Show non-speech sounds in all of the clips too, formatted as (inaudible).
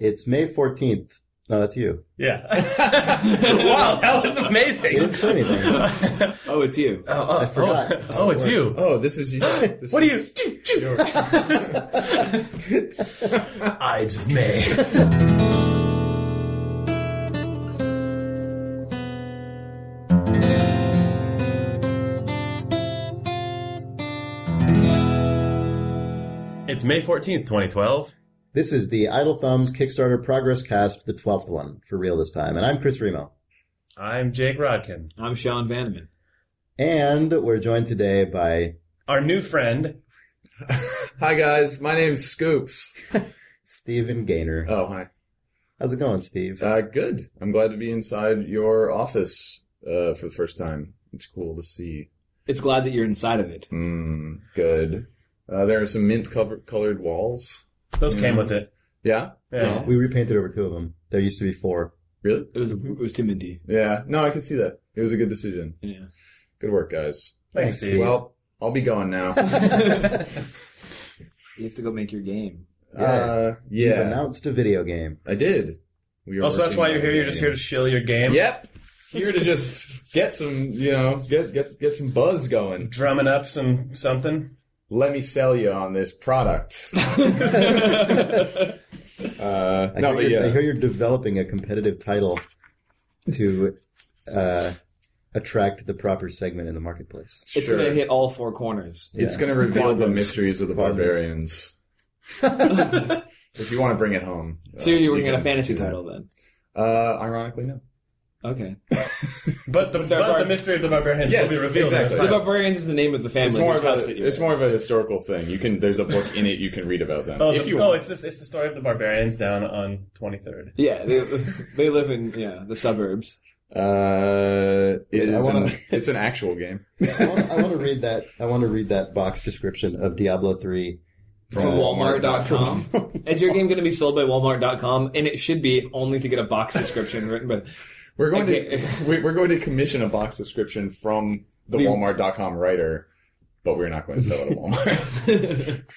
It's May 14th. No, that's you. Yeah. (laughs) wow, that was amazing. You didn't say anything. (laughs) Oh, it's you. Oh, oh, I forgot. Oh, oh, it's you. Oh, this is you. (laughs) This What are you? is- Ides of May. It's May 14th, 2012. This is the Idle Thumbs Kickstarter Progress Cast, the 12th one, for real this time. And I'm Chris Remo. I'm Jake Rodkin. I'm Sean Vanaman. And we're joined today by Our new friend, (laughs) Hi guys, my name's Scoops. (laughs) Stephen Gaynor. Oh, hi. How's it going, Steve? Uh, good. I'm glad to be inside your office uh, for the first time. It's cool to see. It's glad that you're inside of it. Mm, good. Uh, there are some mint cover- colored walls. Those came with it. Yeah? Yeah. we repainted over two of them. There used to be four. Really? It was it was too minty. Yeah. No, I can see that. It was a good decision. Yeah. Good work, guys. Thanks, Steve. Well, I'll be going now. (laughs) You have to go make your game. uh, You've yeah. announced a video game. I did. We are Oh, so that's working why on you're here. You're just here to shill your game. Yep. Here to just get some, you know, get get get some buzz going. Drumming up some something. Let me sell you on this product. (laughs) Uh, I, no, hear but you're, I hear you're developing a competitive title to uh, attract the proper segment in the marketplace. It's sure. gonna hit all four corners. It's going to reveal the mysteries of the Quadrants. barbarians. (laughs) if you want to bring it home, So you're uh, working you on a fantasy title then? Uh, ironically, no. Okay. (laughs) But the, but they're the mystery of the barbarians Yes, will be revealed. in this exactly. The title. Barbarians is the name of the family. It's more of a it's more of a historical thing. You can there's a book in it you can read about them Oh, if the, you oh, want. it's this. It's the story of the barbarians down on 23rd. Yeah, they, they live in yeah the suburbs. Uh, it I is wanna- an, it's an actual game. (laughs) I want, to read that. I want to read that box description of Diablo three From Walmart.com. (laughs) Is your game going to be sold by Walmart.com? And it should be only to get a box description written by. We're going Okay. to (laughs) we- we're going to commission a box description from the We- Walmart.com writer, but we're not going to sell it at Walmart. (laughs)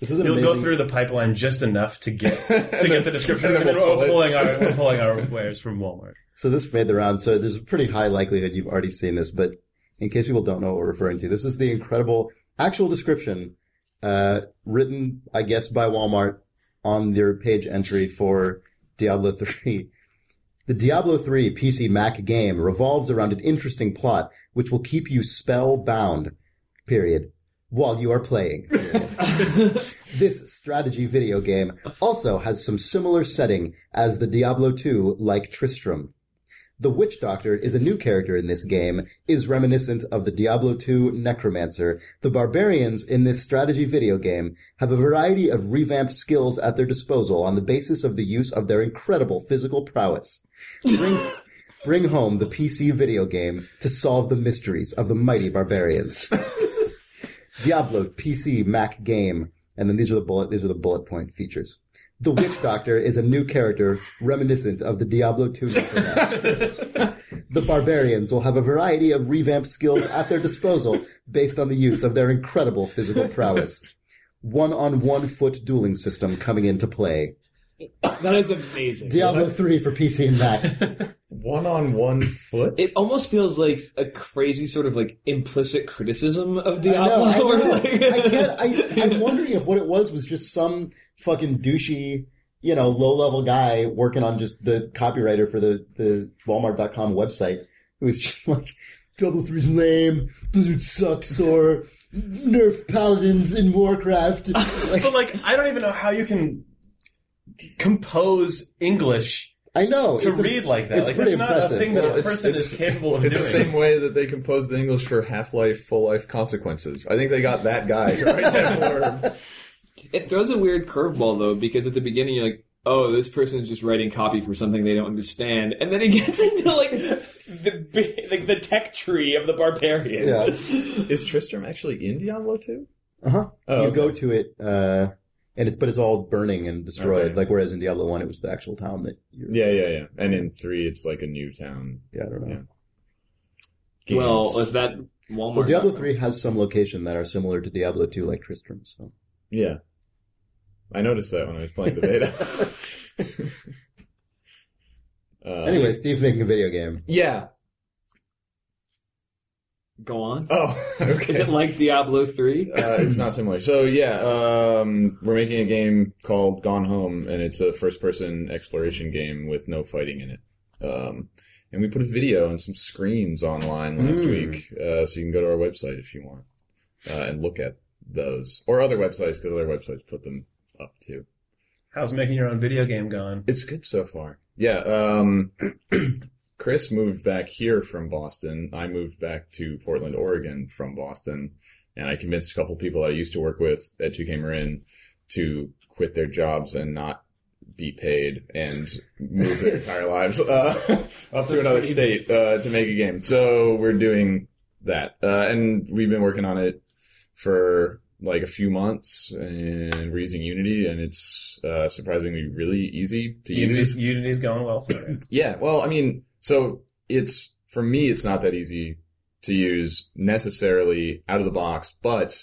This is an You'll amazing. go through the pipeline just enough to get (laughs) to get the description, And and then then we'll we're pull pulling our we're pulling our wares from Walmart. So this made the round. So there's a pretty high likelihood you've already seen this, but in case people don't know what we're referring to, this is the incredible actual description, uh, written, I guess, by Walmart on their page entry for Diablo 3. The Diablo 3 PC Mac game revolves around an interesting plot which will keep you spellbound, period, while you are playing. (laughs) This strategy video game also has some similar setting as the Diablo 2 like Tristram. The Witch Doctor is a new character in this game, is reminiscent of the Diablo II Necromancer. The barbarians in this strategy video game have a variety of revamped skills at their disposal on the basis of the use of their incredible physical prowess. Bring, (laughs) bring home the PC video game to solve the mysteries of the mighty barbarians. (laughs) Diablo PC Mac game, and then these are the bullet these are the bullet point features. The Witch Doctor is a new character reminiscent of the Diablo 2 Necromancer. the barbarians will have a variety of revamped skills at their disposal based on the use of their incredible physical prowess. One on one foot dueling system coming into play. that is amazing. Diablo 3 for PC and Mac. one on one foot. It almost feels like a crazy sort of like implicit criticism of I Diablo. know, I, (laughs) know. I can't. I, I'm wondering if what it was was just some fucking douchey, you know, low level guy working on just the copywriter for the the Walmart.com website who was just like, Diablo Three's lame, Blizzard sucks, or nerf paladins in Warcraft. (laughs) Like, But like, I don't even know how you can compose English I know to it's a- read like that. it's like, pretty that's not impressive. a thing that Well, a it's- person it's- is capable of It's doing. the same way that they composed the English for Half Life, Full Life Consequences. I think they got that guy to write that (laughs) blurb. It throws a weird curveball though, because at the beginning you're like, oh, this person's just writing copy for something they don't understand, and then it (laughs) gets into like the like the tech tree of the barbarian. Yeah. (laughs) Is Tristram actually in Diablo 2? Uh-huh. Oh, you okay. go to it, uh, and it's but it's all burning and destroyed. Okay. Like whereas in Diablo One, it was the actual town that. You're, Yeah, yeah, yeah. And in 3, it's like a new town. yeah, I don't know. Yeah. Well, Games. if that Walmart. Well, Diablo Three has some location that are similar to Diablo Two, like Tristram. So Yeah. I noticed that when I was playing the beta. (laughs) Anyway, Steve's making a video game. Yeah. Go on. Oh, (laughs) okay. Is it like Diablo 3? uh, it's not similar. So yeah, um, we're making a game called Gone Home, and it's a first-person exploration game with no fighting in it. Um, and we put a video and some screens online last Hmm. week, uh, so you can go to our website if you want uh, and look at those, or other websites because other websites put them up to. How's making your own video game going? It's good so far. Yeah. Um, (clears throat) Chris moved back here from Boston. I moved back to Portland, Oregon from Boston. And I convinced a couple people that I used to work with at 2K Marin to quit their jobs and not be paid and move their entire lives uh, (laughs) up to another state uh, to make a game. So we're doing that. Uh, and we've been working on it for like a few months and we're using Unity and it's uh, surprisingly really easy to use. Unity's, Unity's going well for. (clears throat) Yeah, well, I mean, so it's for me, it's not that easy to use necessarily out of the box, but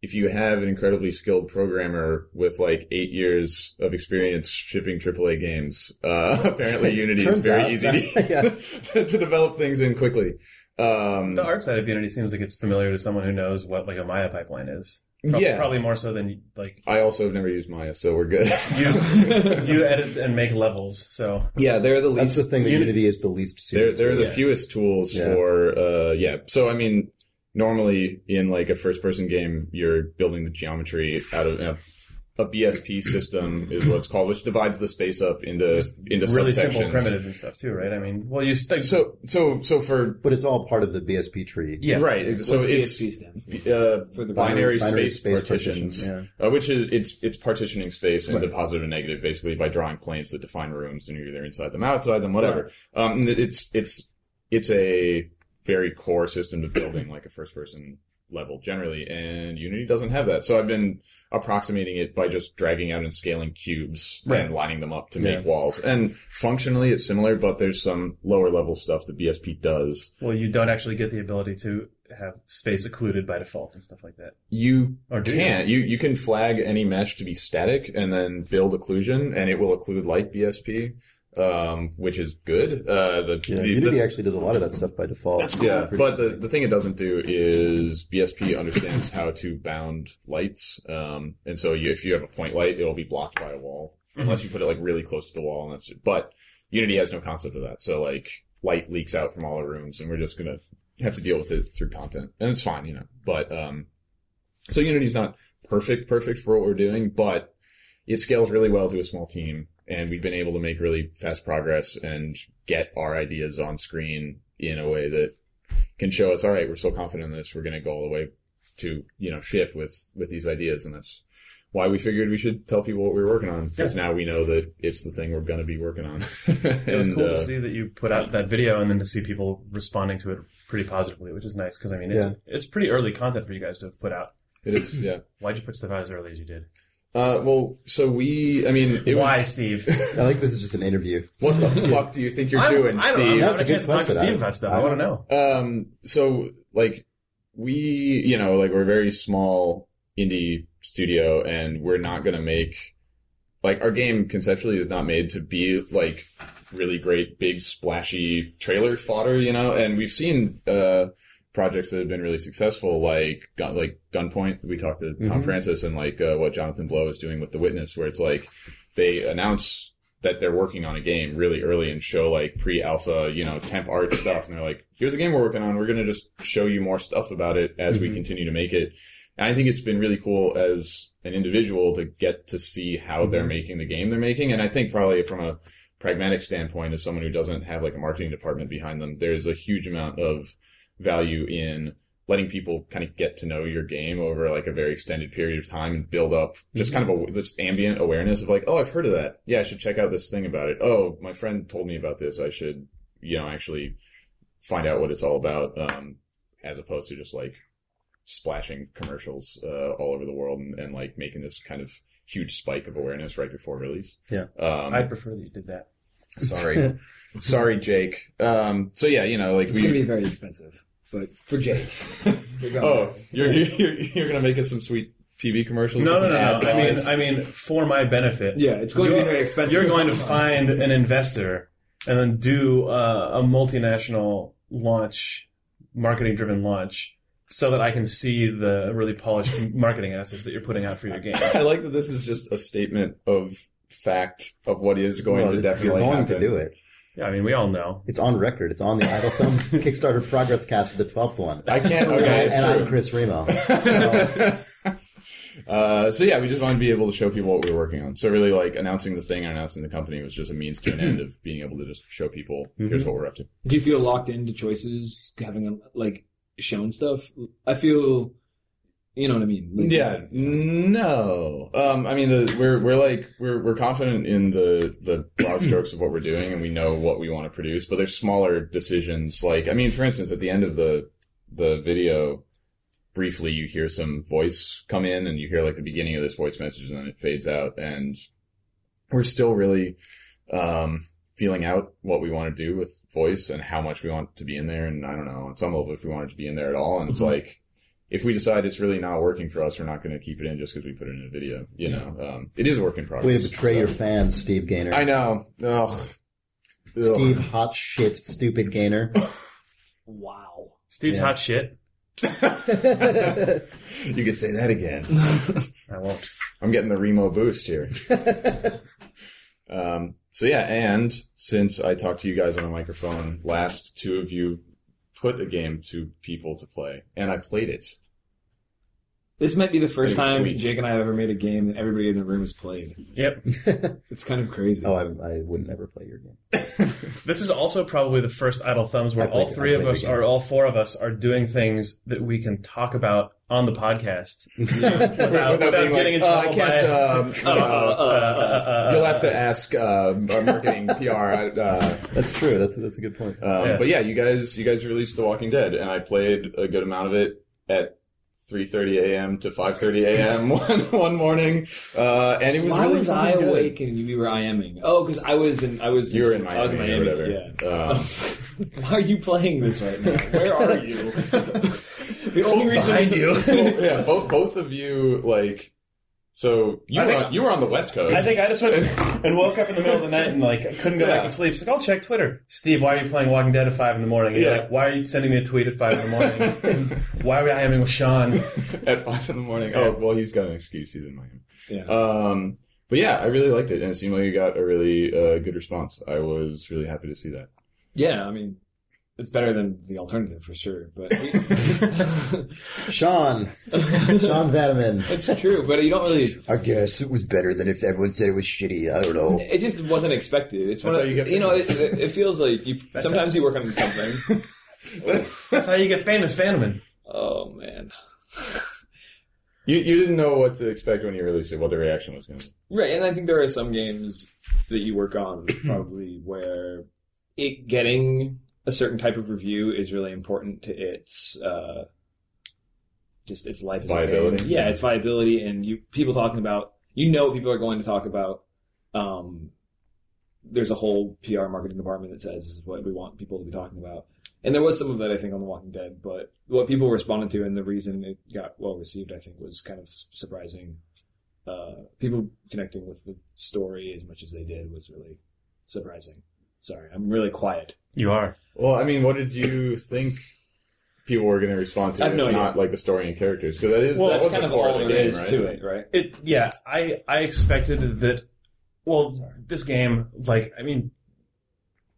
if you have an incredibly skilled programmer with like eight years of experience shipping AAA games, uh, (laughs) apparently (laughs) Unity is very easy that- (laughs) yeah. to, to develop things in quickly. Um, The art side of Unity seems like it's familiar to someone who knows what like a Maya pipeline is. Prob- yeah, Probably more so than like I also have never used Maya, so we're good. (laughs) you you edit and make levels. So yeah, they're the least. That's least the thing that Unity- Unity is the least They're suited they're to. the Yeah. fewest tools Yeah. for uh yeah. So I mean, normally in like a first person game, you're building the geometry out of uh, a BSP system is what it's called, which divides the space up into into really subsections. simple primitives and stuff too, right? I mean, well, you st- So so so for But it's all part of the BSP tree. yeah, right. So it's BSP stand for? uh, For the binary, Binary space, space partitions, partition, uh, which is it's it's partitioning space into Right. positive and negative, basically by drawing planes that define rooms, and you're either inside them, outside them, whatever. Um, it's it's it's a very core system to building like a first person level generally, and Unity doesn't have that. So I've been approximating it by just dragging out and scaling cubes Right. and lining them up to Yeah. make walls. And functionally, it's similar, but there's some lower level stuff that BSP does. Well, you don't actually get the ability to have space occluded by default and stuff like that. You Or you? can't. You you can flag any mesh to be static and then build occlusion, and it will occlude like BSP, um, which is good. Uh, the, Yeah, the- Unity the- actually does a lot of that stuff by default. That's yeah, but the, the thing it doesn't do is BSP understands how to bound lights, um, and so you, if you have a point light, it'll be blocked by a wall unless you put it like really close to the wall, and that's it. But Unity has no concept of that, so like light leaks out from all the rooms, and we're just gonna have to deal with it through content, and it's fine, you know. But um, so Unity's not perfect, perfect for what we're doing, but it scales really well to a small team, and we've been able to make really fast progress and get our ideas on screen in a way that can show us, all right, we're so confident in this, we're going to go all the way to you know ship with with these ideas, and that's why we figured we should tell people what we were working on because now we know that it's the thing we're going to be working on. (laughs) It was and, cool uh, to see that you put out that video and then to see people responding to it pretty positively, which is nice because I mean it's Yeah. it's pretty early content for you guys to have put out. it is, yeah. Why'd you put stuff out as early as you did? Uh, well, so we, I mean, it Why, was, Steve? (laughs) I like this is just an interview. what the (laughs) fuck do you think you're I'm- doing, I don't know. Steve? I'm That's a a good chance to talk to question. Steve I- about stuff. I I want to know. Um, so like we, you know, like we're a very small indie studio and we're not going to make like our game conceptually is not made to be like really great, big, splashy trailer fodder, you know, and we've seen, uh, projects that have been really successful, like gun, like Gunpoint. We talked to Tom Mhm. Francis and like uh, what Jonathan Blow is doing with The Witness, where it's like they announce that they're working on a game really early and show like pre-alpha, you know, temp art stuff, and they're like, "Here's a game we're working on. We're gonna just show you more stuff about it as we Mhm. continue to make it." And I think it's been really cool as an individual to get to see how they're Mhm. making the game they're making, and I think probably from a pragmatic standpoint, as someone who doesn't have like a marketing department behind them, there's a huge amount of value in letting people kind of get to know your game over like a very extended period of time and build up just kind of a just ambient awareness of like, oh, I've heard of that. Yeah, I should check out this thing about it. Oh, my friend told me about this. I should, you know, actually find out what it's all about, um, as opposed to just like splashing commercials uh, all over the world and, and like making this kind of huge spike of awareness right before release. Yeah. Um, I'd prefer that you did that. sorry, (laughs) sorry, Jake. Um, so yeah, you know, like It's we. going to be very expensive. But for Jake. (laughs) Oh, you're, you're you're gonna make us some sweet TV commercials? No, no, no, no. I mean. I mean, for my benefit. Yeah, it's going to be very expensive. You're going to find an investor and then do uh, a multinational launch, marketing driven launch, so that I can see the really polished marketing assets that you're putting out for your game. (laughs) I like that this is just a statement of fact of what is going Well, to it's- definitely you're going happen. to do it. Yeah, I mean, we all know. It's on record. It's on the Idle Films (laughs) Kickstarter progress cast for the 12th one. I can't. Okay, it's and I'm. Chris Remo. (laughs) uh, so yeah, we just wanted to be able to show people what we were working on. So really, like announcing the thing and announcing the company was just a means to an end of being able to just show people here's what we're up to. Do you feel locked into choices, having like shown stuff? I feel, you know what I mean. Like, Yeah, no. Um, I mean, the, we're we're like we're we're confident in the the (clears throat) broad strokes of what we're doing, and we know what we want to produce. But there's smaller decisions. Like, I mean, for instance, at the end of the the video, briefly you hear some voice come in, and you hear like the beginning of this voice message, and then it fades out, and we're still really um, feeling out what we want to do with voice and how much we want to be in there. And I don't know, on some level, if we wanted to be in there at all, and it's Mhm. like if we decide it's really not working for us, we're not going to keep it in just because we put it in a video. You know, um, it is a work in progress. Way to betray so- your fans, Steve Gaynor. I know. Ugh. Ugh. Steve Hot Shit Stupid Gaynor. (laughs) Wow. Steve's Yeah. hot shit. (laughs) you can say that again. (laughs) I won't. I'm getting the Remo boost here. Um, so yeah, and since I talked to you guys on a microphone last, two of you put a game to people to play, and I played it. This might be the first Pretty time sweet. Jake and I have ever made a game that everybody in the room has played. Yep. (laughs) It's kind of crazy. oh, I, I would never play your game. (laughs) This is also probably the first Idle Thumbs where I played- all three I of played us, the game. or all four of us, are doing things that we can talk about on the podcast Yeah. (laughs) without, without being getting in like, "Oh, trouble I can't. by. Um, Uh, uh, uh, uh, you'll have to ask uh, our marketing PR. Uh, That's true. That's that's a good point. Um, Yeah. But yeah, you guys, you guys released The Walking Dead, and I played a good amount of it at 3:30 a.m. to 5:30 a.m. (laughs) one one morning, uh, and it was Why really was I good. awake and you were IMing? Oh, because I was in. I was. You were in I was in Miami or whatever. Yeah. Um, (laughs) Why are you playing this right now? (laughs) Where are you? the only reason behind is- you. well, yeah, both both of you like. So you I were think- on, you were on the West Coast. I think I just went and, and woke up in the middle of the night and like couldn't go Yeah. back to sleep. It's like, I'll check Twitter. Steve, why are you playing Walking Dead at five in the morning? And you're Yeah. like, why are you sending me a tweet at five in the morning? (laughs) why are we IMing with Sean? (laughs) at five in the morning. Oh well, he's got an excuse. He's in Miami. Yeah. Um, but yeah, I really liked it, and it seemed like you got a really uh, good response. I was really happy to see that. Yeah, I mean, it's better than the alternative for sure. But (laughs) (laughs) Sean, Sean Vataman. it's true. But you don't really. I guess it was better than if everyone said it was shitty. I don't know. It just wasn't expected. It's That's one how you get you know. It, it, it feels like you. That's sometimes you work on something. (laughs) That's how you get famous, Fanaman. Oh man. You you didn't know what to expect when you released it, what the reaction was going to be. Right, and I think there are some games that you work on probably where it getting a certain type of review is really important to its uh, just its life Viability. Yeah, its viability, and you people talking about you know what people are going to talk about. Um, there's a whole PR marketing department that says this is what we want people to be talking about. And there was some of that, I think, on The Walking Dead, but what people responded to and the reason it got well received, I think, was kind of surprising. Uh, people connecting with the story as much as they did was really surprising. Sorry, I'm really quiet. You are. Well, I mean, what did you think people were going to respond to? I have no idea. not like the story and characters, because that is Well, that That's was kind the of core all of the there game, is right? to it, right? It yeah, I I expected that. Well, this game, like I mean,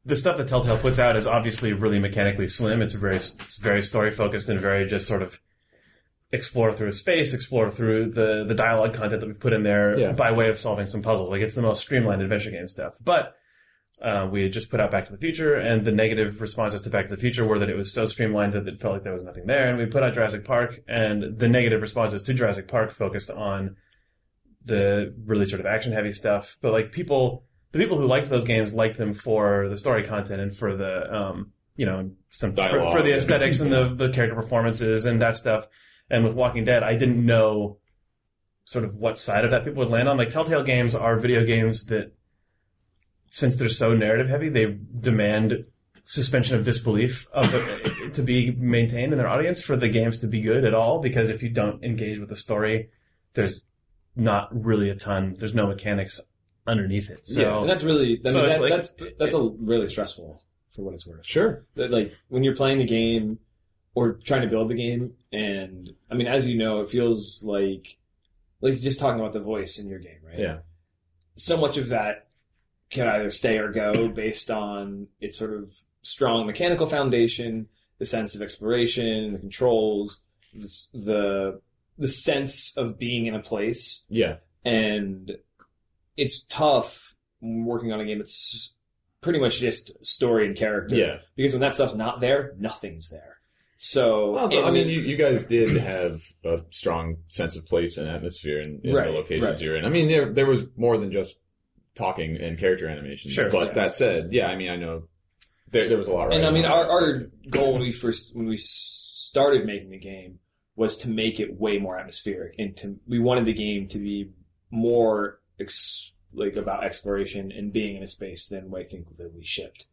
the stuff that Telltale puts out is obviously really mechanically slim. It's very it's very story focused and very just sort of explore through space, explore through the the dialogue content that we've put in there Yeah. by way of solving some puzzles. Like it's the most streamlined adventure game stuff, but. Uh, we had just put out Back to the Future, and the negative responses to Back to the Future were that it was so streamlined that it felt like there was nothing there. And we put out Jurassic Park, and the negative responses to Jurassic Park focused on the really sort of action heavy stuff. But like people, the people who liked those games liked them for the story content and for the, um, you know, some for, for the aesthetics and the the character performances and that stuff. And with Walking Dead, I didn't know sort of what side of that people would land on. Like Telltale games are video games that, since they're so narrative heavy, they demand suspension of disbelief of the, to be maintained in their audience for the games to be good at all. Because if you don't engage with the story, there's not really a ton. There's no mechanics underneath it. So yeah, and that's really I so mean, that, like- that's that's a really stressful for what it's worth. Sure. Like when you're playing the game or trying to build the game, and I mean, as you know, it feels like like just talking about the voice in your game, right? Yeah. So much of that can either stay or go (coughs) based on its sort of strong mechanical foundation, the sense of exploration, the controls, the the, the sense of being in a place Yeah. and it's tough working on a game that's pretty much just story and character. Yeah. Because when that stuff's not there, nothing's there. So Well, it- I mean, you, you guys did have a strong sense of place and atmosphere in, in Right, the locations right. you're in. I mean, there there was more than just talking and character animation. Sure, but yeah. that said, yeah, I mean, I know there there was a lot. and I mean, our, our goal when we first when we started making the game was to make it way more atmospheric, and to we wanted the game to be more ex, like about exploration and being in a space than what I think that we shipped.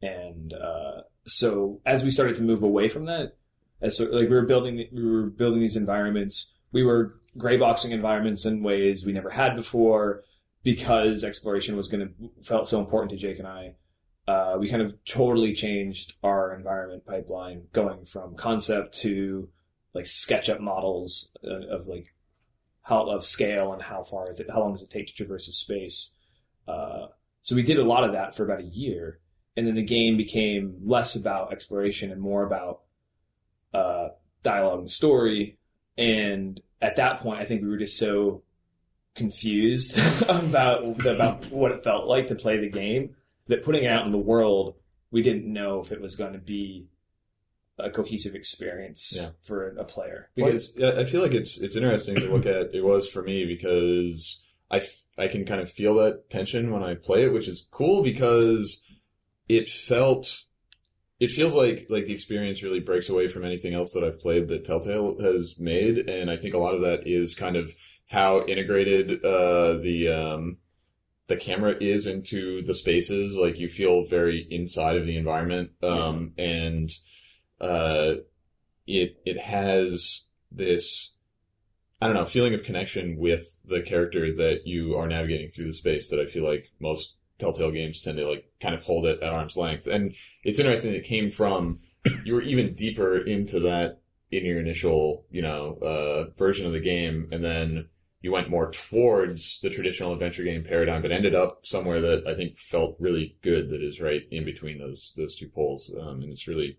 And uh, so as we started to move away from that, as so, like we were building we were building these environments, we were gray boxing environments in ways we never had before because exploration was going to felt so important to Jake and I uh, we kind of totally changed our environment pipeline going from concept to like SketchUp models uh, of like how of scale and how far is it, how long does it take to traverse a space. Uh, so we did a lot of that for about a year, and then the game became less about exploration and more about uh, dialogue and story. And at that point, I think we were just so confused (laughs) about about what it felt like to play the game that putting it out in the world, we didn't know if it was going to be a cohesive experience Yeah. for a player Because yeah, I feel like it's it's interesting to look at. It was for me because I, f- I can kind of feel that tension when I play it, which is cool because it felt it feels like like the experience really breaks away from anything else that I've played that Telltale has made, and I think a lot of that is kind of how integrated uh, the um, the camera is into the spaces. Like you feel very inside of the environment, um, and uh, it it has this I don't know feeling of connection with the character that you are navigating through the space that I feel like most Telltale games tend to like kind of hold it at arm's length. And it's interesting it came from (clears throat) you were even deeper into that in your initial you know uh, version of the game, and then you went more towards the traditional adventure game paradigm, but ended up somewhere that I think felt really good. That is right in between those those two poles, um, and it's really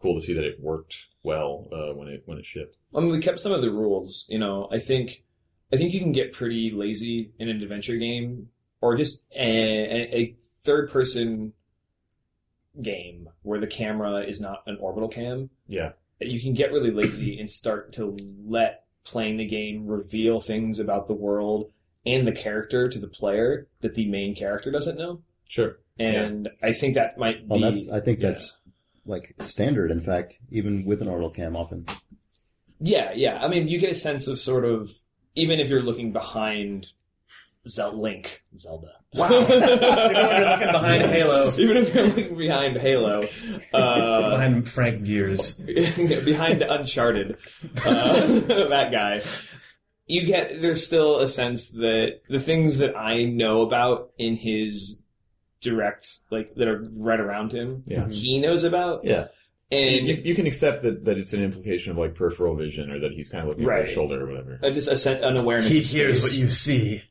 cool to see that it worked well uh, when it when it shipped. I mean we kept some of the rules. You know, I think I think you can get pretty lazy in an adventure game or just a, a, a third person game where the camera is not an orbital cam. Yeah, you can get really lazy and start to let playing the game reveal things about the world and the character to the player that the main character doesn't know. sure. And I think that might be. Well, that's I think yeah. that's like standard. In fact, even with an orbital cam, often. Yeah, yeah. I mean, you get a sense of sort of even if you're looking behind Zel- Link, Zelda. Wow. (laughs) Even when you're (laughs) looking behind Halo. even if you're looking behind Halo, uh, behind Frank Gears. (laughs) behind Uncharted, uh, that guy. You get there's still a sense that the things that I know about in his direct, like that are right around him, Yeah. he knows about, Yeah, and you, you can accept that, that it's an implication of like peripheral vision or that he's kind of looking over his shoulder or whatever. uh, just a sen- an awareness. He of hears space. what you see.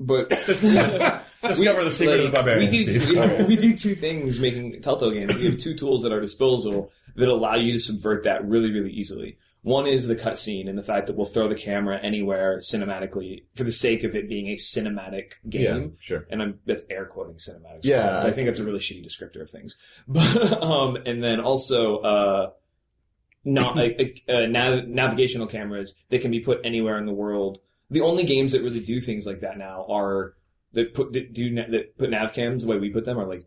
But (laughs) Discover the secret of the barbarian. We do, Steve. we, (laughs) we do two things making Telltale games. We have two tools at our disposal that allow you to subvert that really, really easily. One is the cutscene and the fact that we'll throw the camera anywhere cinematically for the sake of it being a cinematic Yeah, game. sure. And I'm that's air quoting cinematic. Yeah. I think that's a really shitty descriptor of things. (laughs) But um, and then also uh, not like uh, nav- navigational cameras that can be put anywhere in the world. The only games that really do things like that now are that put that do that put nav cams the way we put them are like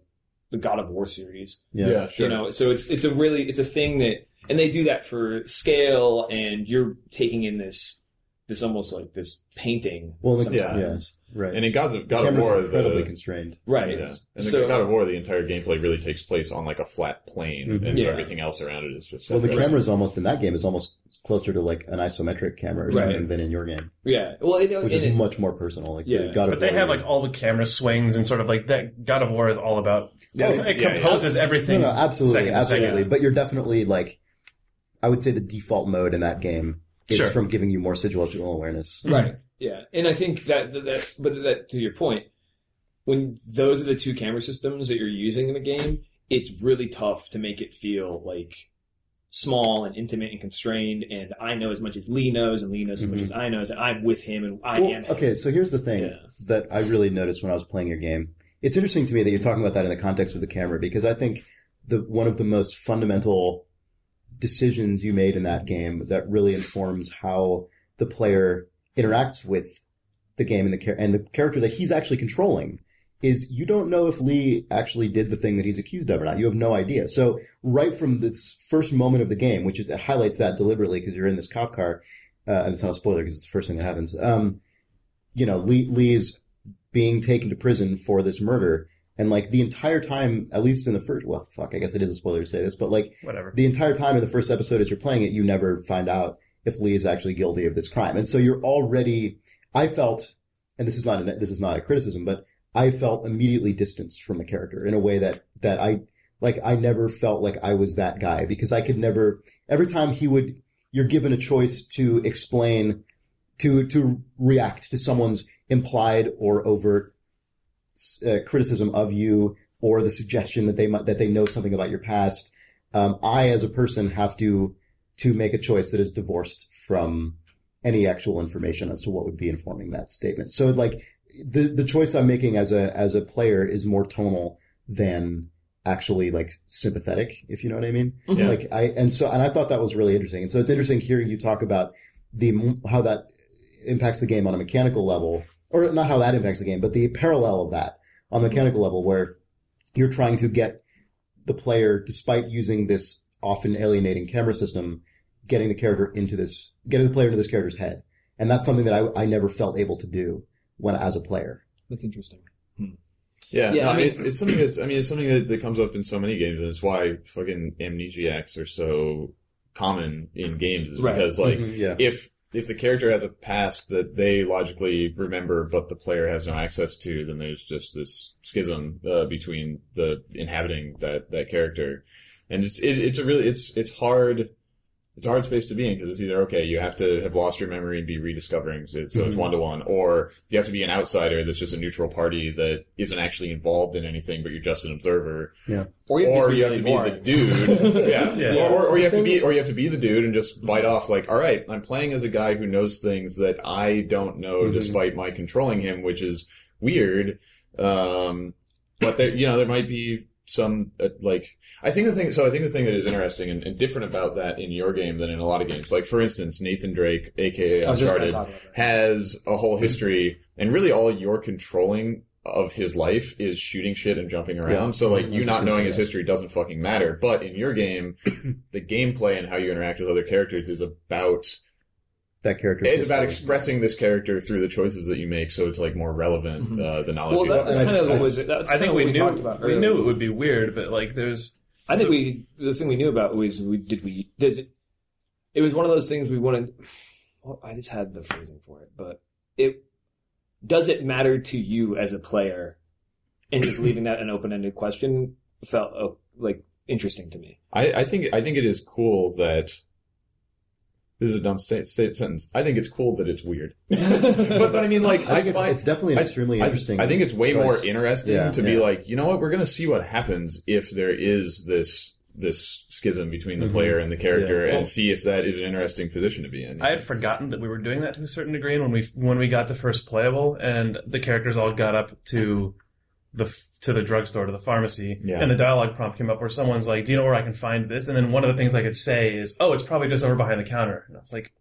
the God of War series. Yeah. sure. You know, so it's it's a really it's a thing that and they do that for scale and you're taking in this this almost like this painting. Well, the- yeah. sometimes. right. And in Gods of, God of Cameras War, are incredibly the, constrained. Right. yeah. And the So- God of War, the entire gameplay really takes place on like a flat plane, Mhm. and so Yeah. everything else around it is just. Well, the separate. camera is almost in that game is almost closer to like an isometric camera or Right. than in your game, Yeah. Well, it, which and is it- much more personal. Like Yeah. God of But they War, have like all the camera swings and sort of like that. God of War is all about. Yeah, (laughs) it yeah, composes no, everything. no, absolutely, second absolutely. second. But you're definitely like, I would say the default mode in that game is Sure. from giving you more situational awareness. Right. Yeah. And I think that, that, that, but that, to your point, when those are the two camera systems that you're using in the game, it's really tough to make it feel like small and intimate and constrained. And I know as much as Lee knows, and Lee knows as much Mhm. as I know, and I'm with him, and I Well, am. him. okay, so here's the thing Yeah. that I really noticed when I was playing your game. It's interesting to me that you're talking about that in the context of the camera because I think the one of the most fundamental decisions you made in that game that really informs how the player interacts with the game and the char- and the character that he's actually controlling is you don't know if Lee actually did the thing that he's accused of or not. You have no idea. So right from this first moment of the game, which is it highlights that deliberately because you're in this cop car, uh, and it's not a spoiler because it's the first thing that happens. Um, you know, Lee Lee's being taken to prison for this murder, and like the entire time, at least in the first, well, fuck, I guess it is a spoiler to say this, but like Whatever. the entire time in the first episode as you're playing it, you never find out if Lee is actually guilty of this crime. And so you're already, I felt, and this is not, a, this is not a criticism, but I felt immediately distanced from the character in a way that, that I, like, I never felt like I was that guy because I could never, every time he would, you're given a choice to explain, to, to react to someone's implied or overt uh, criticism of you or the suggestion that they might, that they know something about your past. Um, I, as a person, have to to make a choice that is divorced from any actual information as to what would be informing that statement. So, like the the choice I'm making as a as a player is more tonal than actually like sympathetic, if you know what I mean. Mhm. Like I and so and I thought that was really interesting. And so it's interesting hearing you talk about the how that impacts the game on a mechanical level, or not how that impacts the game, but the parallel of that on the mechanical level, where you're trying to get the player, despite using this often alienating camera system, getting the character into this, getting the player into this character's head, and that's something that I, I never felt able to do when as a player. That's interesting. Yeah, Yeah, no, I mean- it's, it's something that's, I mean, it's something that, that comes up in so many games, and it's why fucking amnesiacs are so common in games, is Right. because, like, mm-hmm, yeah, if, if the character has a past that they logically remember, but the player has no access to, then there's just this schism, uh, between the inhabiting that, that character. And it's, it, it's a really, it's, it's hard, it's a hard space to be in because it's either okay, you have to have lost your memory and be rediscovering, so, so it's Mhm. one to one, or you have to be an outsider that's just a neutral party that isn't actually involved in anything, but you're just an observer, Or you have or to, you have to be the dude, (laughs) yeah, Yeah. Or, or you have to be, or you have to be the dude and just bite off like, all right, I'm playing as a guy who knows things that I don't know, Mhm. despite my controlling him, which is weird. Um, but there, you know, there might be some uh, like I think the thing. So I think the thing that is interesting and, and different about that in your game than in a lot of games, like for instance, Nathan Drake, aka I was just going to Uncharted, talk about that. has a whole history, and really all you're controlling of his life is shooting shit and jumping around. Yeah. So like you not knowing his history doesn't fucking matter. But in your game, (coughs) the gameplay and how you interact with other characters is about that character. it's about expressing this character through the choices that you make. So it's like more relevant Mhm. uh, the knowledge. Well, that, that's I- kind of the was that's I think kinda we, knew about we knew it would be weird, but like there's I think we the thing we knew about was we did we does it. It was one of those things we wanted. Well, I just had the phrasing for it, but it does it matter to you as a player, and just leaving that an open ended question felt uh, like interesting to me. I, I think I think it is cool that this is a dumb sta- sta- sentence. I think it's cool that it's weird, (laughs) but, but I mean, like I think it's, find- it's definitely an I- extremely I, interesting. I think it's way choice. more interesting Yeah, to be like, you know what, we're gonna see what happens if there is this this schism between the Mhm. player and the character, Yeah. and see if that is an interesting position to be in. I had forgotten that we were doing that to a certain degree and when we when we got the first playable and the characters all got up to the to the drugstore to the pharmacy Yeah. and the dialogue prompt came up where someone's like, "Do you know where I can find this?" And then one of the things I could say is, "Oh, it's probably just over behind the counter." And I was like,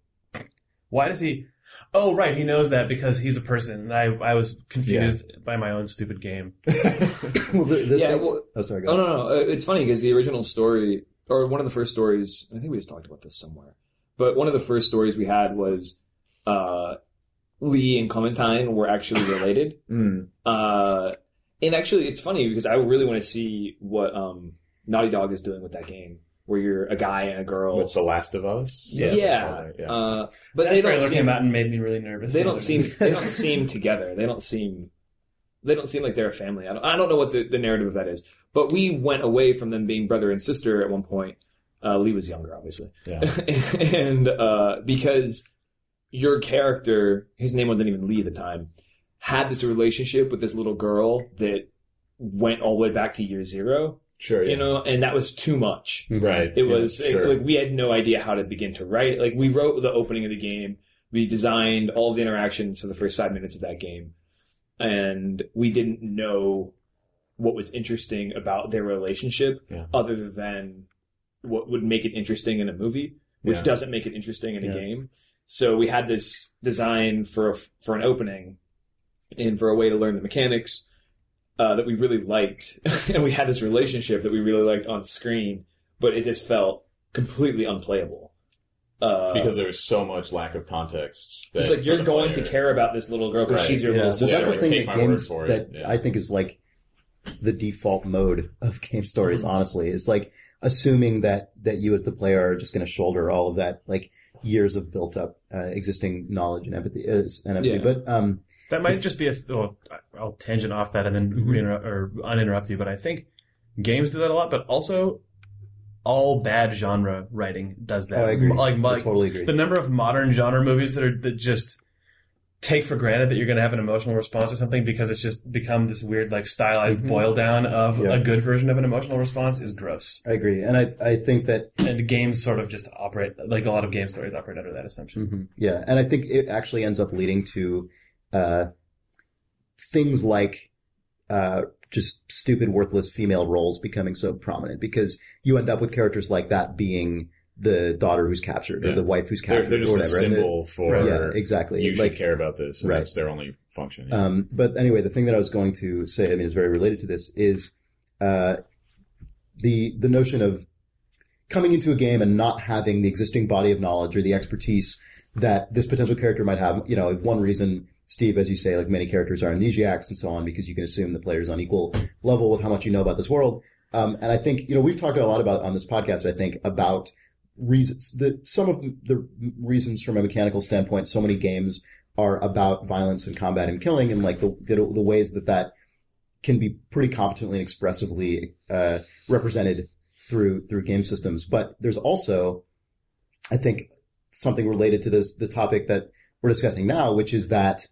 "Why does he?" Oh, right, he knows that because he's a person. And I I was confused by my own stupid game. (laughs) well, the, the Yeah, well- oh, sorry. Go Oh no, no, uh, it's funny because the original story, or one of the first stories, I think we just talked about this somewhere, but one of the first stories we had was uh, Lee and Clementine were actually related. Mm. Uh, and actually, it's funny because I really want to see what um, Naughty Dog is doing with that game, where you're a guy and a girl. With The Last of Us. yeah, that's yeah. right, Uh, but That they don't trailer seem came out and made me really nervous. they don't seem they don't (laughs) seem together. They don't seem they don't seem like they're a family. I don't, I don't know what the, the narrative of that is. But we went away from them being brother and sister at one point. Uh, Lee was younger, obviously, Yeah. (laughs) and uh, because your character, his name wasn't even Lee at the time, had this relationship with this little girl that went all the way back to year zero. Sure. Yeah. You know, and that was too much. Right. It yeah, was it- like we had no idea how to begin to write. Like we wrote the opening of the game, we designed all the interactions for the first five minutes of that game, and we didn't know what was interesting about their relationship Yeah. other than what would make it interesting in a movie, which doesn't make it interesting in a game. So we had this design for a, for an opening and for a way to learn the mechanics uh, that we really liked, (laughs) and we had this relationship that we really liked on screen, but it just felt completely unplayable. Uh, because there was so much lack of context. it's like you're going player- to care about this little girl because Right. she's your Yeah, little well, sister. that's the thing take that games that yeah. I think is like the default mode of game stories. Mm-hmm. Honestly, is like assuming that that you as the player are just going to shoulder all of that like years of built up uh, existing knowledge and empathy is and empathy. Yeah. But um, That might just be a. Well, I'll tangent off that and then Mhm. reinterrupt or uninterrupt you. But I think games do that a lot. But also, all bad genre writing does that. oh, I agree. Like, I like totally agree. the number of modern genre movies that are that just take for granted that you're going to have an emotional response to something because it's just become this weird like stylized Mhm. boil down of Yeah. a good version of an emotional response is gross. I agree, and I I think that And games sort of just operate like a lot of game stories operate under that assumption. Mhm. Yeah, and I think it actually ends up leading to uh, things like uh, just stupid, worthless female roles becoming so prominent because you end up with characters like that being the daughter who's captured or the wife who's They're, captured they're or just a whatever. the- symbol for yeah, exactly. you should care about this. Right. That's their only function. yeah. Um, but anyway, the thing that I was going to say, I mean, is very related to this, is uh, the the notion of coming into a game and not having the existing body of knowledge or the expertise that this potential character might have. You know, if one reason, Steve, as you say, like many characters are amnesiacs and so on, because you can assume the player's on equal level with how much you know about this world. Um, and I think you know we've talked a lot about on this podcast. I think about reasons that some of the reasons from a mechanical standpoint, so many games are about violence and combat and killing, and like the the, the ways that that can be pretty competently and expressively uh, represented through through game systems. But there's also, I think, something related to this the topic that we're discussing now, which is that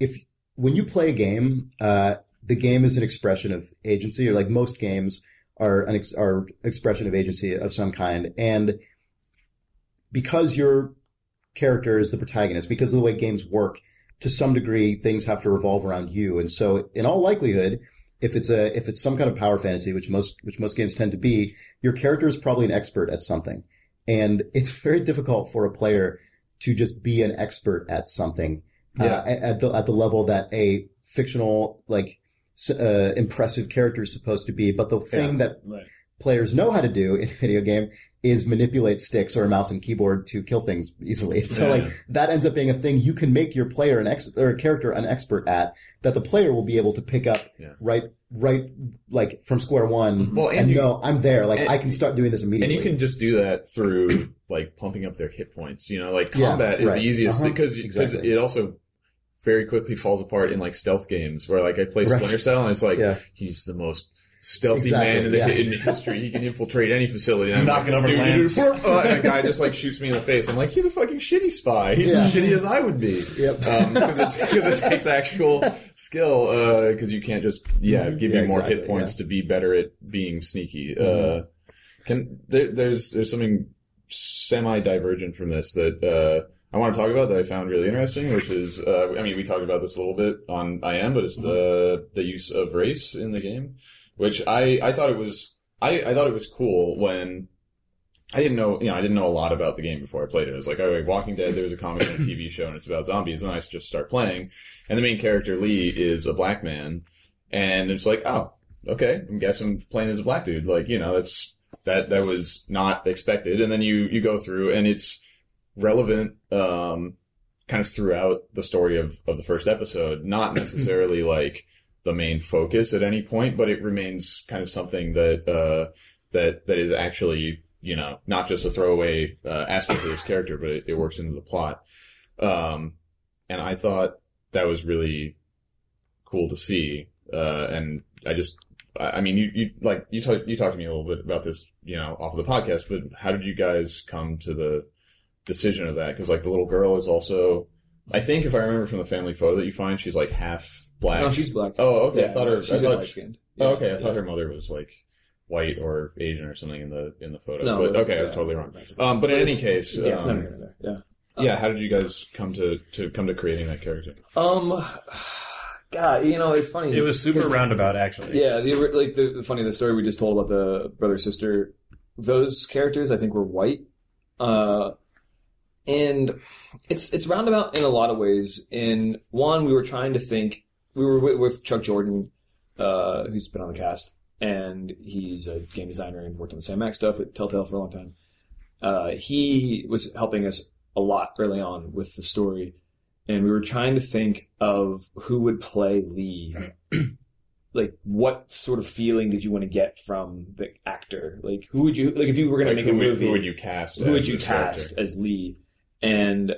if when you play a game, uh, the game is an expression of agency, or like most games are an ex- are expression of agency of some kind, and because your character is the protagonist, because of the way games work, to some degree, things have to revolve around you, and so in all likelihood, if it's a if it's some kind of power fantasy, which most which most games tend to be, your character is probably an expert at something, and it's (laughs) very difficult for a player to just be an expert at something Yeah. uh, at, at the at the level that a fictional like uh, impressive character is supposed to be. But the thing that Right. players know how to do in a video game is manipulate sticks or a mouse and keyboard to kill things easily. (laughs) So Yeah. like that ends up being a thing you can make your player an ex or a character an expert at that the player will be able to pick up Yeah. right right like from square one Well, and and you- know I'm there like I can start doing this immediately. and you can just do that through like pumping up their hit points. You know, like Yeah, combat is right. the easiest Uh-huh. because Exactly. it also very quickly falls apart in like stealth games where like I play Right. Splinter Cell and it's like Yeah. he's the most stealthy Exactly, man in, the, yeah. in history. He can infiltrate any facility. And I'm Knocking like, over dude, lamps. dude, dude, uh, and a guy just like shoots me in the face. I'm like, he's a fucking shitty spy. He's Yeah. as shitty as I would be. Yep. Because it, 'cause it takes actual skill. Because you can't just yeah Mhm. give Yeah, you more exactly, hit points to be better at being sneaky. Uh, can there, there's there's something semi divergent from this that uh, I want to talk about that I found really interesting, which is uh, I mean we talked about this a little bit on I Am, but it's the the use of race in the game, which I I thought it was I I thought it was cool when. I didn't know, you know, I didn't know a lot about the game before I played it. It was like, oh, Walking Dead, there was a comic and a TV show and it's about zombies. And I just start playing. And the main character, Lee, is a black man. And it's like, oh, okay, I'm I'm playing as a black dude. Like, you know, that's, that, that was not expected. And then you, you go through and it's relevant, um, kind of throughout the story of, of the first episode, not (clears throat) necessarily like the main focus at any point, but it remains kind of something that, uh, that, that is actually, you know, not just a throwaway, uh, aspect of this character, but it, it works into the plot. Um, and I thought that was really cool to see. Uh, and I just, I I mean, you, you, like, you talked, you talked to me a little bit about this, you know, off of the podcast, but how did you guys come to the decision of that? Cause like the little girl is also, I think if I remember from the family photo that you find, she's like half black. No, she's black. oh, okay. I thought her, she's I thought, light skinned. oh, okay. I thought her mother was like white or Asian or something in the, in the photo. No, but okay, I was totally wrong. Um, but in any case, Yeah, um, neither here there. Yeah. yeah, how did you guys come to, to come to creating that character? Um, God, you know, it's funny. It was super roundabout, actually. Yeah, the like the, the funny the story we just told about the brother sister. Those characters, I think, were white, uh, and it's it's roundabout in a lot of ways. In one, we were trying to think. We were with, with Chuck Jordan, uh, who's been on the cast, and he's a game designer and worked on the Sam Max stuff at Telltale for a long time. Uh, he was helping us a lot early on with the story, and we were trying to think of who would play Lee (clears throat) like what sort of feeling did you want to get from the actor? Like who would you like if you were going to make a would, movie? who would you cast? who would you cast character? as Lee? And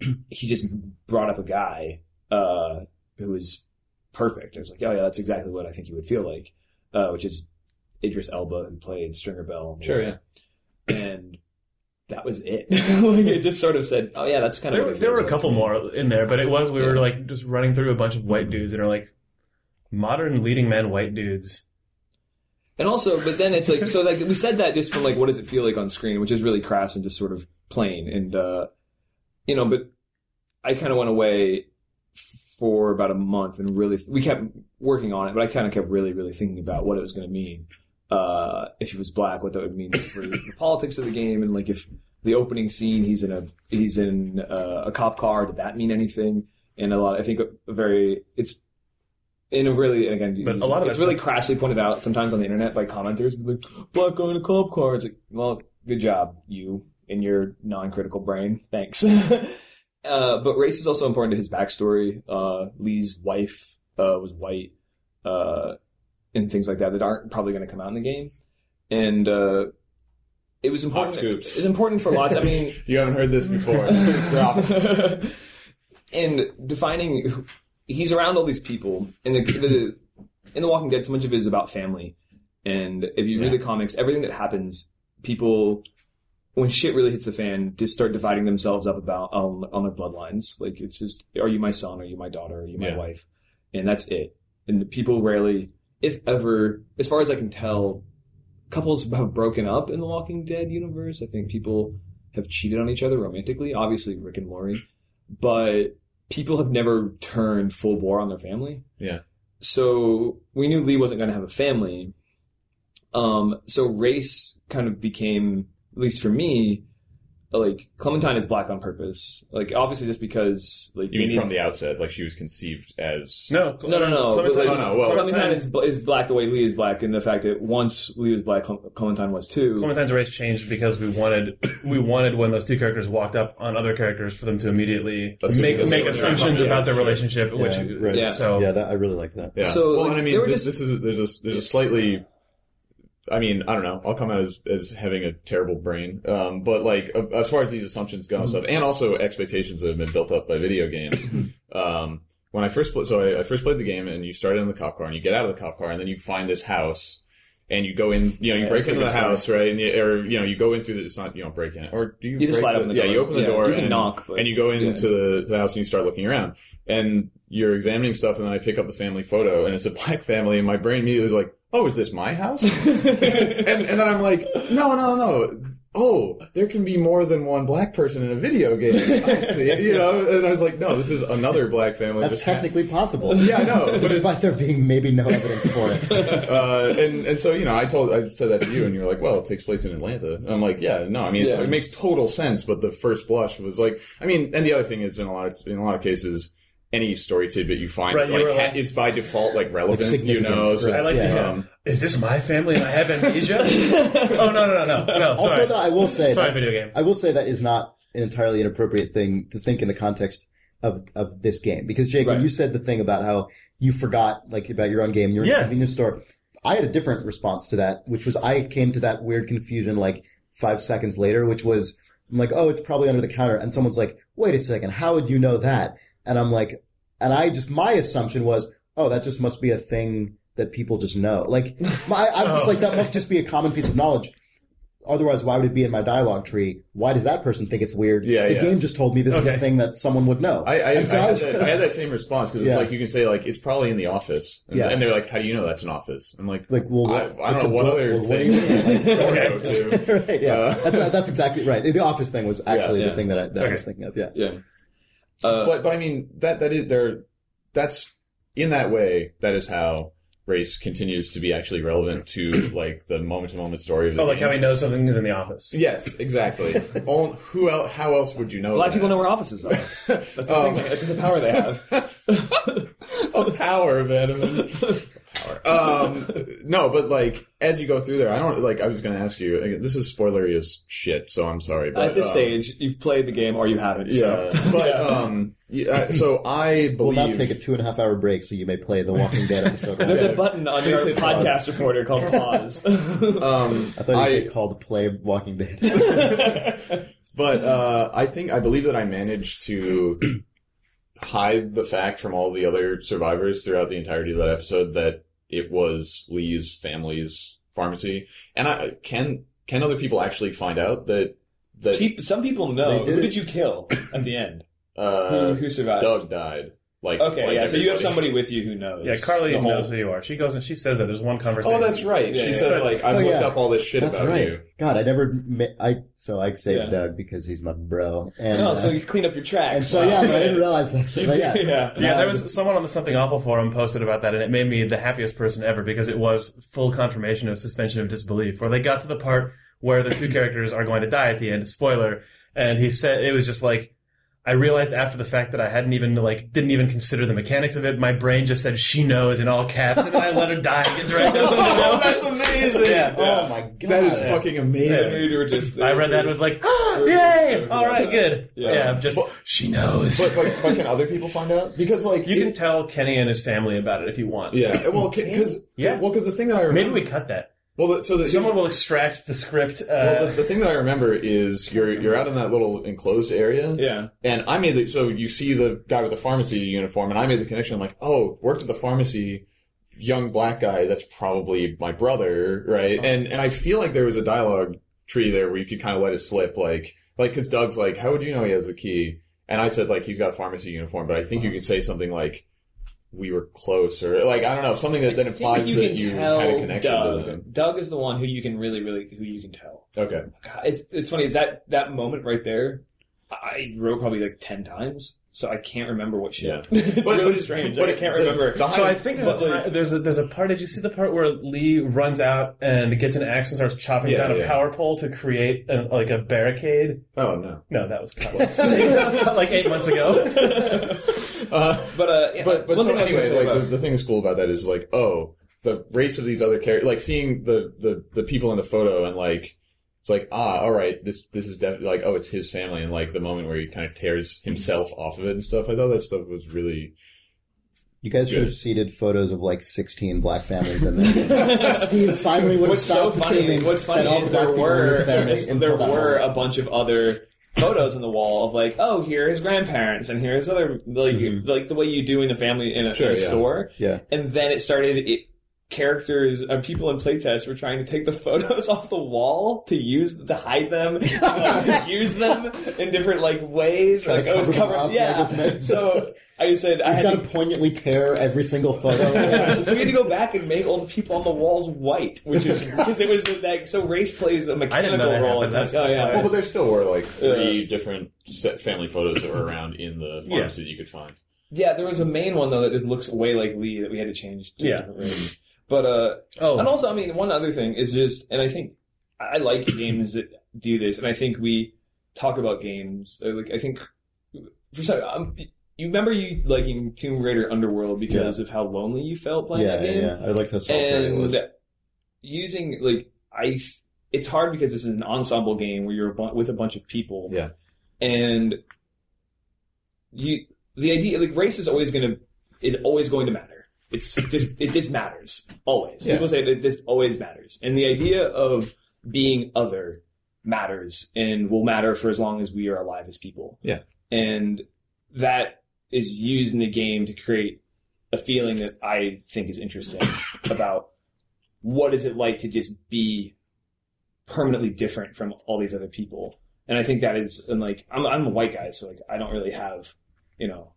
(clears throat) he just brought up a guy uh, who was perfect. I was like, oh yeah, that's exactly what I think he would feel like, uh, which is Idris Elba who played Stringer Bell. Sure, yeah. And that was it. (laughs) like it just sort of said, oh yeah, that's kind of. There, what there were a like couple more in there, but it was we were like just running through a bunch of white dudes and are like modern leading men white dudes. And also, but then it's like, so like we said that just from like, what does it feel like on screen, which is really crass and just sort of plain. And, uh, you know, but I kind of went away for about a month and really, we kept working on it, but I kind of kept really, really thinking about what it was going to mean. Uh, if he was black, what that would mean for the politics of the game. And like, if the opening scene, he's in a, he's in uh, a cop car, did that mean anything? And a lot, I think a very, it's, in a really, and again, But a lot of it's really crassly pointed out sometimes on the internet by commenters, like, black guy in a cop car. It's like, well, good job, you and your non-critical brain. Thanks. (laughs) uh, but race is also important to his backstory. Uh, Lee's wife uh, was white, uh, and things like that that aren't probably going to come out in the game. And uh, it was important. scoops. It's important for lots. I mean, (laughs) You haven't heard this before. (laughs) And defining he's around all these people and the, the in the walking dead so much of it is about family and if you read the comics everything that happens people when shit really hits the fan just start dividing themselves up about um, on their bloodlines like it's just are you my son are you my daughter are you my Yeah. wife and that's it and people rarely if ever as far as i can tell couples have broken up in the walking dead universe i think people have cheated on each other romantically obviously rick and Lori, but people have never turned full bore on their family. Yeah. So we knew Lee wasn't going to have a family. Um, so race kind of became, at least for me, like Clementine is black on purpose. Like obviously just because like You mean from the outset, like she was conceived as No, no, no, no. Clementine- but, like, Oh, no, well- Clementine is, is black the way Lee is black, and the fact that once Lee was black, Clementine was too. Clementine's race changed because we wanted we wanted when those two characters walked up on other characters for them to immediately Assume make that make assumptions from- about their yeah, relationship, which Yeah, right. Yeah. so yeah, that I really like that. Yeah. So, well, like, and I mean, this, just- this is there's a there's a slightly. I mean, I don't know. I'll come out as as having a terrible brain, um, but like as far as these assumptions go and stuff, and also expectations that have been built up by video games. (clears throat) um, when I first played, so I, I first played the game, and you start in the cop car, and you get out of the cop car, and then you find this house, and you go in. You know, you Yeah, break into the sign. house, right? And you, or you know, you go in through the. It's not you don't break in it, or do you? You just slide open the Yeah, door. you open the Yeah, door. you can and, knock, but- and you go into yeah. the, the house and you start looking around, and you're examining stuff, and then I pick up the family photo, and it's a (laughs) black family, and my brain immediately is like, "Oh, is this my house?" (laughs) and, and then I'm like, "No, no, no." Oh, there can be more than one black person in a video game. I see. You know, and I was like, "No, this is another black family." That's Just technically possible. yeah, I know, but it's, Despite there being maybe no evidence for it. (laughs) uh, and and so you know, I told I said that to you, and you're like, "Well, it takes place in Atlanta." And I'm like, "Yeah, no, I mean, Yeah. it, it makes total sense." But the first blush was like, I mean, and the other thing is, in a lot of in a lot of cases, any story tidbit you find Right, you like, were ha- like- is by default like relevant, Like you know. So, right. I like Yeah, um, is this my family and I have amnesia? (laughs) oh no no no no no. Also, Sorry, though, I will say sorry, that, video game. I will say that is not an entirely inappropriate thing to think in the context of of this game. Because Jake, when you said the thing about how you forgot like about your own game, you're in Yeah. a convenience store. I had a different response to that, which was I came to that weird confusion like five seconds later, which was I'm like, oh, it's probably under the counter, and someone's like, wait a second, how would you know that? And I'm like, and I just my assumption was, oh, that just must be a thing that people just know. Like, (laughs) my, I'm just Oh. like that must just be a common piece of knowledge. Otherwise, why would it be in my dialogue tree? Why does that person think it's weird? Yeah, the yeah. game just told me this is a thing that someone would know. I, I, so I, had was- that, I had that same (laughs) response because it's Yeah. like you can say like it's probably in the office, and, Yeah. and they're like, "How do you know that's an office?" I'm like, like, well, I, what, I it's don't know what door- other well, do thing you (laughs) mean? Like, go to. right, yeah, Uh, that's, that's exactly right. The office thing was actually Yeah, the thing that I, that I Okay. was thinking of. Yeah, Yeah. Uh, But but I mean that that is there. That's in that way. That is how race continues to be actually relevant to (clears throat) like the moment to moment story of the Oh, like game. how he knows something is in the office. Yes, exactly. (laughs) All, who else? How else would you know? black that? people know where offices are. (laughs) That's the, Um, thing. That's the power they have. (laughs) a power, man. Power. Um, no, but like as you go through there, I don't like. I was going to ask you. again, This is spoilery as shit, so I'm sorry. But, At this um, stage, you've played the game or you haven't. yeah. So. But (laughs) um, yeah, so I believe. we'll now take a two and a half hour break so you may play the Walking Dead episode. There's Yeah. a button on Please your podcast pause. recorder called (laughs) pause. Um, I thought you I- said called play Walking Dead. (laughs) But uh, I think I believe that I managed to hide the fact from all the other survivors throughout the entirety of that episode that it was Lee's family's pharmacy. And I can can other people actually find out that that Peop- Some people know. Who did you kill at the end? (laughs) uh, who, who survived? Doug died? Like Okay, like yeah. So you have somebody with you who knows. Yeah, Carly the whole- knows who you are. She goes and she says that there's one conversation. Oh, that's right. Yeah, she yeah. says like I've Oh, looked yeah. up all this shit That's about right. you. God, I never. ma- I so I saved Yeah. Doug because he's my bro. And No, uh, so you clean up your tracks. and so yeah, so I didn't realize that. But (laughs) yeah, Yeah. Yeah, there was someone on the Something Awful forum posted about that, and it made me the happiest person ever because it was full confirmation of suspension of disbelief, where they got to the part where the two (laughs) characters are going to die at the end. Spoiler. And he said it was just like I realized after the fact that I hadn't even like didn't even consider the mechanics of it. My brain just said "she knows" in all caps, and then I let her die and get dragged out of the (laughs) Oh, that's amazing! Yeah. Oh my god, That is Yeah. fucking Yeah, amazing. we were just. I read that and was like, (gasps) We're "Yay! just- All right, good." Yeah. Yeah, just But- she knows. But, but but can other people find out? Because like you it- can tell Kenny and his family about it if you want. Yeah, well, because Yeah. well, because the thing that I remember, Maybe we cut that. Well, the, so the, Someone will extract the script. Uh, well, the, the thing that I remember is you're you're out in that little enclosed area, Yeah. and I made the so you see the guy with the pharmacy uniform, and I made the connection. I'm like, oh, worked at the pharmacy, young black guy. That's probably my brother, right? Uh-huh. And and I feel like there was a dialogue tree there where you could kind of let it slip, like like because Doug's like, how would you know he has a key? And I said like he's got a pharmacy uniform, but I think you Uh-huh. could say something like. We were close, or like I don't know, something that then implies you that you tell had a connection to Doug. them. Doug is the one who you can really, really, who you can tell. Okay. God, it's it's funny. Is that that moment right there? I wrote probably like ten times, so I can't remember what shit. Yeah. (laughs) it's But- really strange. but I can't the- remember. the so I think there's, But, a, there's a there's a part. Did you see the part where Lee runs out and gets an axe and starts chopping Yeah, down a yeah. power pole to create a, like a barricade? Oh no. No, that was (laughs) (laughs) that was cut like eight months ago. Uh, but uh, yeah, but but one so thing I was anyway, like about- the, the thing that's cool about that is like, oh, the race of these other characters, like seeing the the the people in the photo and like. It's like ah, all right. This this is definitely like oh, it's his family, and like the moment where he kind of tears himself off of it and stuff. I thought that stuff was really You guys should have seeded photos of like 16 black families in there. (laughs) Steve finally would have what's so funny? What's funny is there people in his were family (laughs) there were moment. a bunch of other photos in the wall of like, oh, here his grandparents, and here's other like Mhm. like the way you do in a family in a, Sure, in a yeah. store. Yeah. And then it started. It, characters uh, people in playtest were trying to take the (laughs) photos off the wall to use to hide them (laughs) like, use them in different like ways Try like to I was covered up, like yeah so I said I You've had got to to poignantly tear every single photo. (laughs) So we had to go back and make all the people on the walls white, which is because it was like so race plays a mechanical know role. happened. in that. Oh yeah, well, but there still were like three different set family photos that were around in the Yeah. that you could find. yeah. There was a main one though that just looks way like Lee that we had to change. To Yeah. But uh, Oh, and also I mean one other thing is just, and I think I like games that do this, and I think we talk about games uh, like I think for some. Um, you remember you liking Tomb Raider Underworld because of how lonely you felt playing yeah, that game? yeah. yeah, I liked how solitary it was. using like I, it's hard because this is an ensemble game where you're with a bunch of people. Yeah. and you the idea like race is always going to is always going to matter. It's just it just matters always. Yeah. People say that this always matters, and the idea of being other matters and will matter for as long as we are alive as people. Yeah. and that is used in the game to create a feeling that I think is interesting (coughs) about what is it like to just be permanently different from all these other people. And I think that is, and like, I'm, I'm a white guy, so like, I don't really have, you know,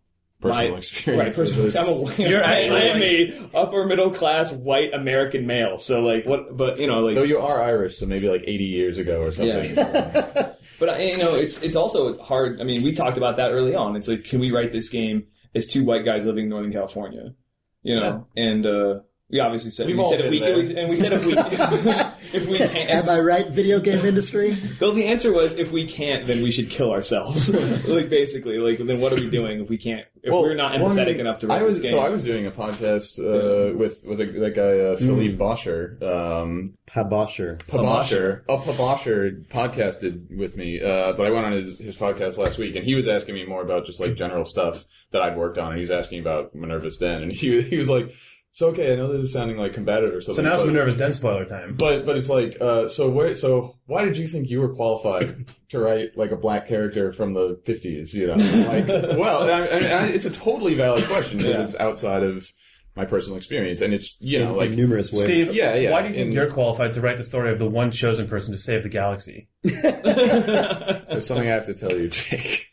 Personal my- experience. right, first with. I'm a white, (laughs) You're actually, I am a upper middle class white American male. So like, what, but you know, like, Though you are Irish, so maybe like 80 years ago or something. (laughs) But you know, it's it's also hard. I mean, we talked about that early on. It's like, can we write this game as two white guys living in Northern California? You know, and uh, we obviously said We've we all said if been we, there. we- and we said if we (laughs) (laughs) if we Am can't. I right, video game industry? Well, the answer was if we can't, then we should kill ourselves. (laughs) like basically, like then what are we doing if we can't? If Well, we're not one- empathetic enough to write I was this game? so I was doing a podcast uh, with with a, that guy uh, Philippe Boscher, um, Pabosher. Pabosher. Oh, Pabosher podcasted with me, uh, but I went on his his podcast last week, and he was asking me more about just like general stuff that I'd worked on, and he was asking about Minerva's Den, and he he was like, "So okay, I know this is sounding like combative or something. So now it's but- Minerva's Den spoiler time. But but it's like uh, so where so why did you think you were qualified (laughs) to write like a black character from the fifties? You know, like (laughs) well, I, I, I, it's a totally valid question because Yeah. it's outside of my personal experience, and it's you know in, like in numerous ways. Steve, yeah, yeah, why do you think in- you're qualified to write the story of the one chosen person to save the galaxy? (laughs) there's something I have to tell you, Jake.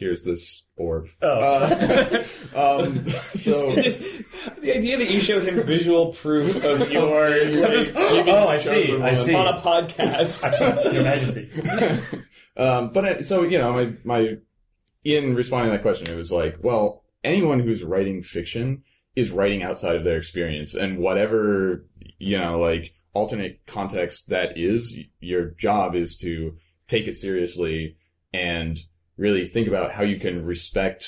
Here's this orb. Oh. Uh, (laughs) um, so Just- the idea that you showed him visual proof of (laughs) your (laughs) You- like, oh, I see, I see. on a podcast. Actually, Your Majesty. um, but I, so you know, my my in responding to that question, it was like, well, anyone who's writing fiction is writing outside of their experience, and whatever you know, like alternate context that is, your job is to take it seriously and really think about how you can respect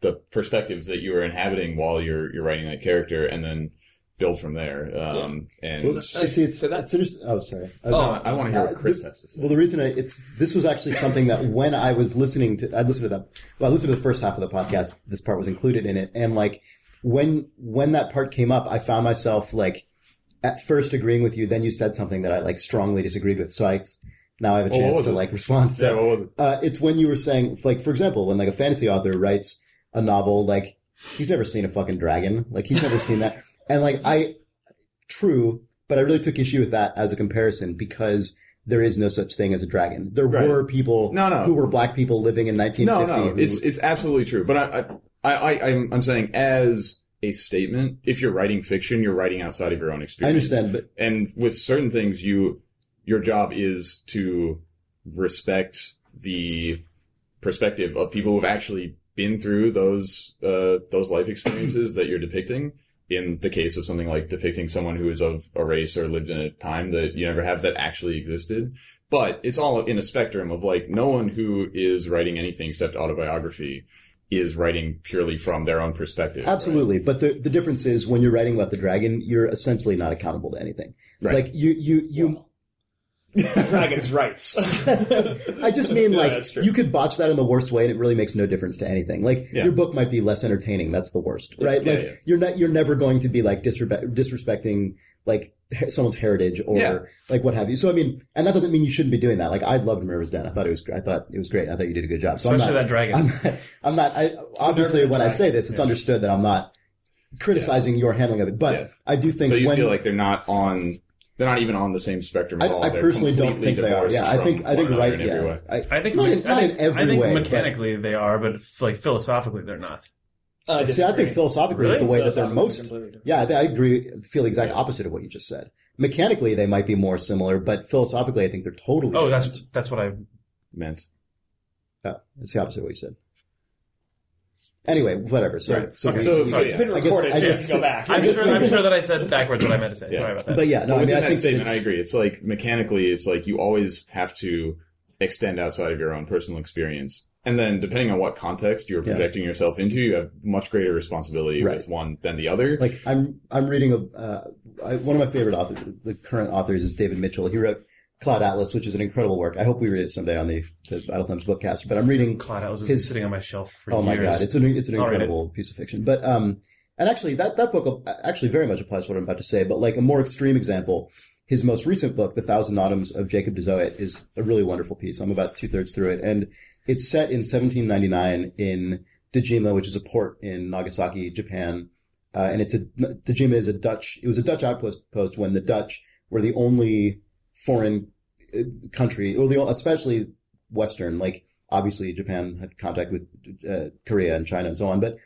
the perspective that you are inhabiting while you're you're writing that character, and then build from there. Um, And Well, I see. It's, So that- it's interesting. Oh, sorry. Oh, I want to hear what Uh, Chris th- has to say. Well, the reason I, it's this was actually something that when I was listening to, I listened to that. Well, I listened to the first half of the podcast. This part was included in it, and like when when that part came up, I found myself like at first agreeing with you. Then you said something that I like strongly disagreed with. So I now I have a Oh, chance to it? like respond. So, yeah, what was it? uh, it's when you were saying, like, for example, when like a fantasy author writes a novel, like he's never seen a fucking dragon, like he's never seen that, (laughs) and like I, true, but I really took issue with that as a comparison because there is no such thing as a dragon. There Right. were people No, no. who were black people living in 1950. No, no, it's it's absolutely true. But I, I, I I'm, I'm saying as a statement, if you're writing fiction, you're writing outside of your own experience. I understand, but And with certain things, you your job is to respect the perspective of people who've actually been through those uh, those life experiences that you're depicting. In the case of something like depicting someone who is of a race or lived in a time that you never have that actually existed, but it's all in a spectrum of like no one who is writing anything except autobiography is writing purely from their own perspective. right? absolutely. But the the difference is when you're writing about the dragon, you're essentially not accountable to anything. Right. Like you you you. Dragon's rights. (laughs) I just mean Yeah, like that's you could botch that in the worst way, and it really makes no difference to anything. Like Yeah. your book might be less entertaining. That's the worst, right? Yeah, like yeah. you're not you're never going to be like disrespect, disrespecting like someone's heritage or Yeah. like what have you. So I mean, and that doesn't mean you shouldn't be doing that. Like I loved Minerva's Den. I thought it was I thought it was great. I thought you did a good job. So Especially I'm not, that dragon. I'm not. I'm not I, obviously, when I say this, it's Yeah. understood that I'm not criticizing your handling of it. But Yeah. I do think So you when feel like they're not on, they're not even on the same spectrum I, at all. I They're personally don't think they are. Yeah, I think I think one right. another in every Yeah, way. I, I think not me- in, not I in every I think way. but- mechanically they are, but like philosophically they're not. Uh, I See, I think philosophically is the way that they're most. Yeah, I I agree. Feel the exact opposite of what you just said. Mechanically, they might be more similar, but philosophically, I think they're totally. Oh, different. that's that's what I. Meant. Yeah, it's the opposite of what you said. Anyway, whatever. So, Right. so, Okay. we- So- So it's yeah. been I guess- recorded, I so you guess- can go back. I'm sure, I'm sure that I said backwards what I meant to say. Yeah. Sorry about that. but yeah, no, I mean, within I that think statement, I it's- agree. It's like mechanically, it's like you always have to extend outside of your own personal experience. And then depending on what context you're Yeah. projecting yourself into, you have much greater responsibility Right. with one than the other. Like I'm, I'm reading a uh, I, one of my favorite authors. The current authors is David Mitchell. He wrote Cloud Atlas, which is an incredible work. I hope we read it someday on the, the Idle Thumbs bookcast. But I'm reading. Cloud Atlas His- been sitting on my shelf for years. Oh years. my god, it's an it's an I'll it. incredible piece of fiction. But um, and actually that that book actually very much applies to what I'm about to say. But like a more extreme example, his most recent book, The Thousand Autumns of Jacob de Zoet, is a really wonderful piece. I'm about two thirds through it, and it's set in 1799 in Dejima, which is a port in Nagasaki, Japan. Uh, and it's a Dejima is a Dutch. It was a Dutch outpost post when the Dutch were the only foreign uh, country, or the especially Western. Like obviously Japan had contact with uh, Korea and China and so on, but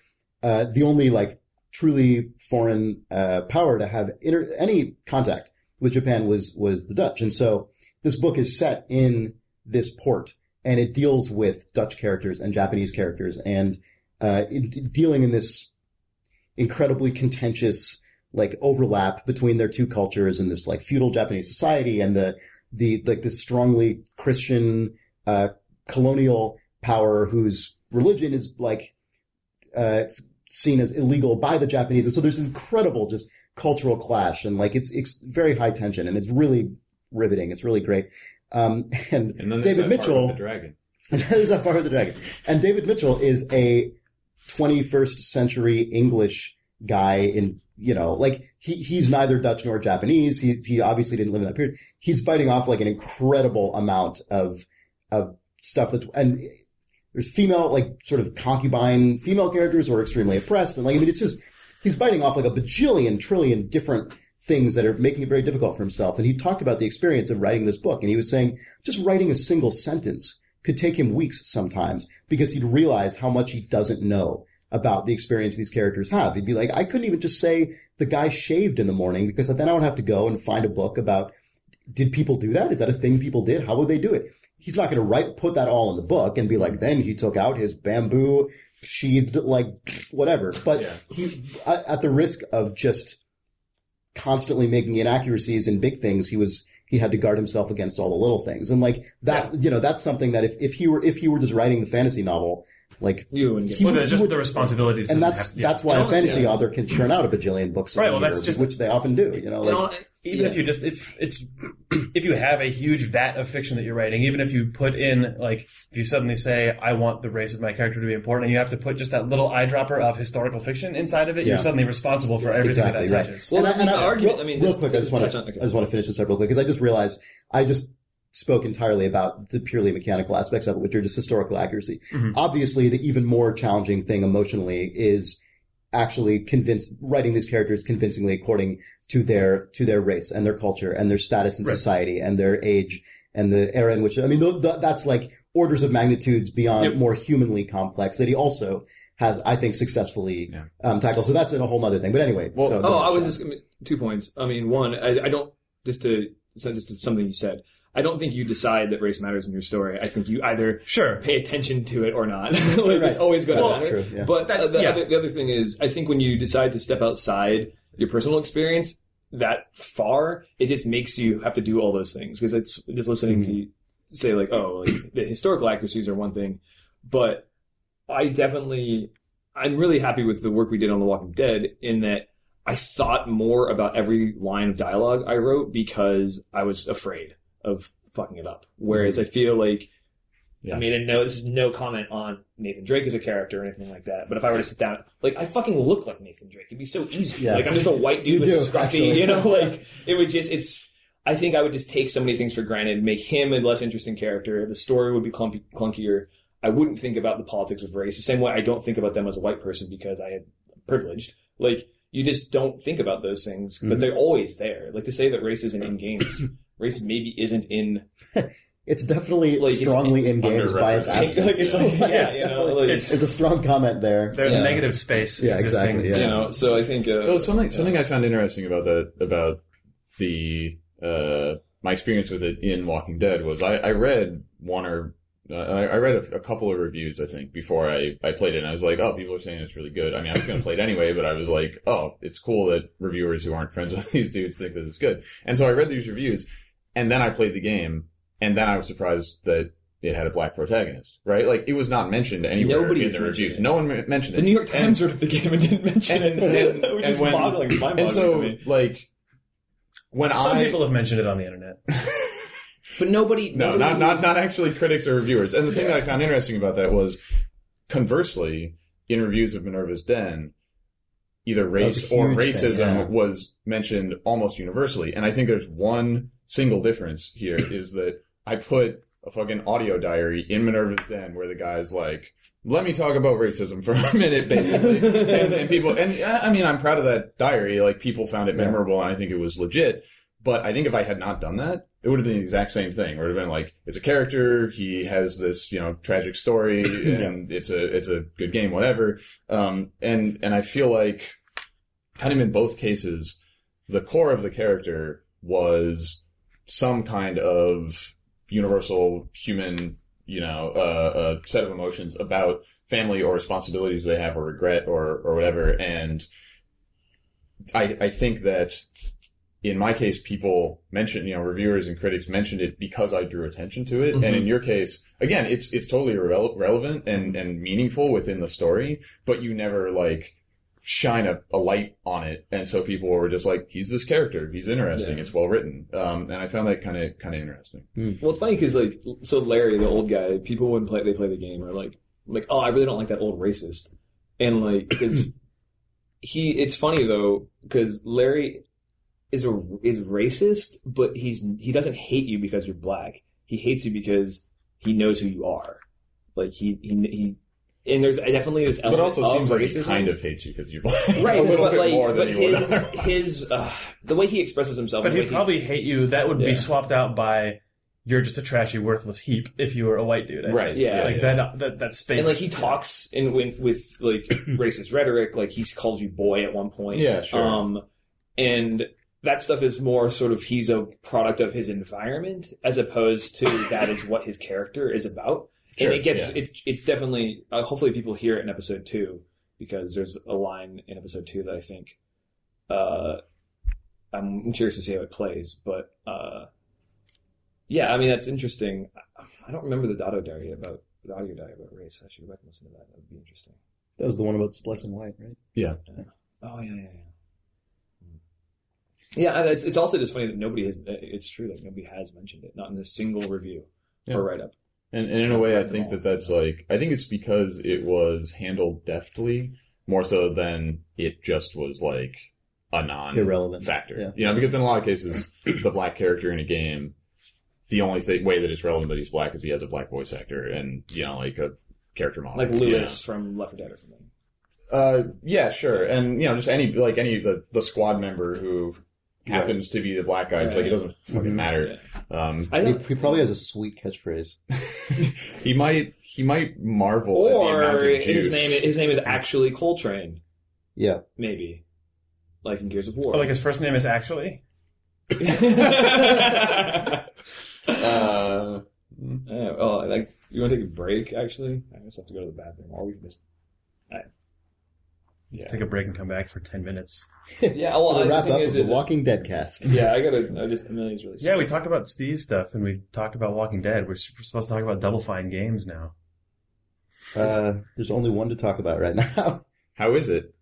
uh, the only like truly foreign uh, power to have inter- any contact with Japan was was the Dutch, and so this book is set in this port, and it deals with Dutch characters and Japanese characters, and uh, it, dealing in this incredibly contentious like overlap between their two cultures and this like feudal Japanese society and the the like this strongly Christian uh, colonial power whose religion is like uh, seen as illegal by the Japanese, and so there's incredible just cultural clash and like it's it's very high tension and it's really riveting. It's really great. Um, (laughs) and, And David Mitchell, the dragon. (laughs) there's that part of the dragon, and David Mitchell is a 21st century English guy in you know like he he's neither Dutch nor Japanese. He he obviously didn't live in that period. He's biting off like an incredible amount of of stuff that and there's female like sort of concubine female characters who are extremely oppressed and like I mean it's just he's biting off like a bajillion trillion different things that are making it very difficult for himself. And he talked about the experience of writing this book and he was saying just writing a single sentence could take him weeks sometimes because he'd realize how much he doesn't know about the experience these characters have. He'd be like, I couldn't even just say the guy shaved in the morning because then I would have to go and find a book about did people do that? Is that a thing people did? How would they do it? He's not going to write, put that all in the book and be like, then he took out his bamboo sheathed, like, whatever. But Yeah. he, at the risk of just constantly making inaccuracies in big things, he was, he had to guard himself against all the little things. And like that, you know, that's something that if, if he were, if he were just writing the fantasy novel, like, You wouldn't get He Well, would- there's just would- the responsibility. and that's, have- yeah. that's why a Oh, fantasy yeah. author can churn out a bajillion books. a Right, well, year, that's just- which they often do, you know, like, No, even yeah. if you just if it's (clears throat) if you have a huge vat of fiction that you're writing, even if you put in like if you suddenly say I want the race of my character to be important, and you have to put just that little eyedropper of historical fiction inside of it, Yeah. you're suddenly responsible for everything exactly that right. touches. Well, and I, and the I, argument- real, I mean, real just- quick, I just want to, okay. I just want to finish this up real quick because I just realized I just spoke entirely about the purely mechanical aspects of it, which are just historical accuracy. Mhm. Obviously, the even more challenging thing emotionally is actually convince writing these characters convincingly according to their to their race and their culture and their status in Right. society and their age and the era in which I mean th- th- that's like orders of magnitudes beyond Yep. more humanly complex that he also has I think successfully Yeah. um, tackled. So that's in a whole other thing. But anyway, Well- so, Oh, I was just two points. I mean, one, I, I don't just to just to something you said. I don't think you decide that race matters in your story. I think you either Sure. pay attention to it or not. (laughs) like, Right. It's always going to Well, that's matter. true. Yeah. But That's- uh, the, yeah. other, the other thing is, I think when you decide to step outside your personal experience that far, it just makes you have to do all those things. Because it's just listening Mm-hmm. to you say like, oh, like, the historical accuracies are one thing, but I definitely, I'm really happy with the work we did on The Walking Dead in that I thought more about every line of dialogue I wrote because I was afraid of fucking it up. Whereas I feel like, Yeah. I mean, and no, this is no comment on Nathan Drake as a character or anything like that. But if I were to sit down, like I fucking look like Nathan Drake, it'd be so easy. Yeah. Like I'm just a white dude do, scruffy, actually. you know, (laughs) like it would just, it's. I think I would just take so many things for granted, make him a less interesting character. The story would be clumpy, clunkier. I wouldn't think about the politics of race the same way I don't think about them as a white person because I had privileged. Like you just don't think about those things, but Mhm. they're always there. Like to say that race isn't in games, (clears throat) race maybe isn't in. (laughs) It's definitely Like, it's- it's, in it's games by its underrepresented. absence. like it's like, yeah, you know, like, It's- It's a strong comment there. There's Yeah. a negative space Yeah, existing. exactly, yeah. you know. So I think uh, So something something I found interesting about that about the uh, my experience with it in Walking Dead was I, I read one or uh, I, I read a, a couple of reviews I think before I, I played it and I was like oh people are saying it's really good I mean I was going to play it anyway but I was like oh it's cool that reviewers who aren't friends with (laughs) these dudes think that it's good and so I read these reviews and then I played the game and then I was surprised that it had a black protagonist right like it was not mentioned anywhere Nobody in the reviews it. no one mentioned it the New York And- Times wrote the game and didn't (laughs) mention and, it, (laughs) and, which and is when, boggling, mind-boggling and so to me. like when I. Some I people have mentioned it on the internet. (laughs) but nobody. No, nobody not not not actually critics or reviewers. And the thing that I found interesting about that was, conversely, in reviews of Minerva's Den, either race or huge thing, racism yeah. was mentioned almost universally. And I think there's one single difference here (coughs) is that I put a fucking audio diary in Minerva's Den where the guy's like. Let me talk about racism for a minute, basically. (laughs) and, and people, and uh, I mean, I'm proud of that diary. Like, people found it Yeah. memorable, and I think it was legit. But I think if I had not done that, it would have been the exact same thing. It would have been like, it's a character, he has this, you know, tragic story, (coughs) and it's a, it's a good game, whatever. Um, and, and I feel like, kind of in both cases, the core of the character was some kind of universal human, you know, uh, uh, set of emotions about family or responsibilities they have or regret or, or whatever. And I, I think that in my case, people mentioned, you know, reviewers and critics mentioned it because I drew attention to it. And in your case, again, it's, it's totally irrele- relevant and, and meaningful within the story, but you never like shine a, a light on it. And so people were just like, he's this character. He's interesting. Yeah. It's well written. Um, and I found that kind of, kind of interesting. Well, it's funny because like, so Larry, the old guy, people when play they play the game are like, like, oh, I really don't like that old racist, and like (laughs) because he, it's funny though because Larry is a is racist, but he's he doesn't hate you because you're black. He hates you because he knows who you are. Like he he he. And there's definitely this But element it also of seems like he kind of hates you because you're black. right, (laughs) a little but bit like, more but than you would his otherwise. his uh, the way he expresses himself, But he'd he- probably hate you. That would Yeah. be swapped out by you're just a trashy, worthless heap if you were a white dude. I think. Right. Yeah. Like yeah. that. That that space. and like he talks in with, with like (coughs) racist rhetoric, like he calls you boy at one point. Yeah, sure. Um, and that stuff is more sort of he's a product of his environment as opposed to that is what his character is about. Sure, and it gets yeah. it's it's definitely uh, hopefully people hear it in episode two because there's a line in episode two that I think uh, I'm curious to see how it plays, but uh, yeah, I mean that's interesting. I- I don't remember the Dotto diary about the audio diary about race. I should go back and listen to that. That would be interesting. That was the one about splicing white, right? Yeah. oh yeah, yeah, yeah. Yeah, and it's it's also just funny that nobody has. It's true that nobody has mentioned it, not in a single review Yeah. or write up. And, and in a way, I think that that's like, I think it's because it was handled deftly more so than it just was like a non Irrelevant. factor. Yeah. You know, because in a lot of cases, the black character in a game, the only th- way that it's relevant that he's black is he has a black voice actor and, you know, like a character model. Like you know. Lewis from Left 4 Dead or something. Uh, yeah, sure. And, you know, just any, like any, the, the squad member who happens to be the black guy. It's like, it doesn't fucking Mhm. matter. Um, I He, think, he probably has a sweet catchphrase. (laughs) he might, he might marvel at the or amount of his name his name is actually Cole Train, Yeah. maybe, like in Gears of War. Or like his first name is actually. (laughs) Uh, oh, like you want to take a break? Actually, I just have to go to the bathroom, or we can just. Yeah. Take a break and come back for ten minutes. (laughs) Yeah, well, We'll the wrap thing up is, with is the Walking Dead cast. (laughs) yeah, I gotta. I just Amelia's really. Yeah, we talked about Steve stuff and we talked about Walking Dead. We're we're supposed to talk about Double Fine games now. Uh, there's only one to talk about right (laughs) now. How is it?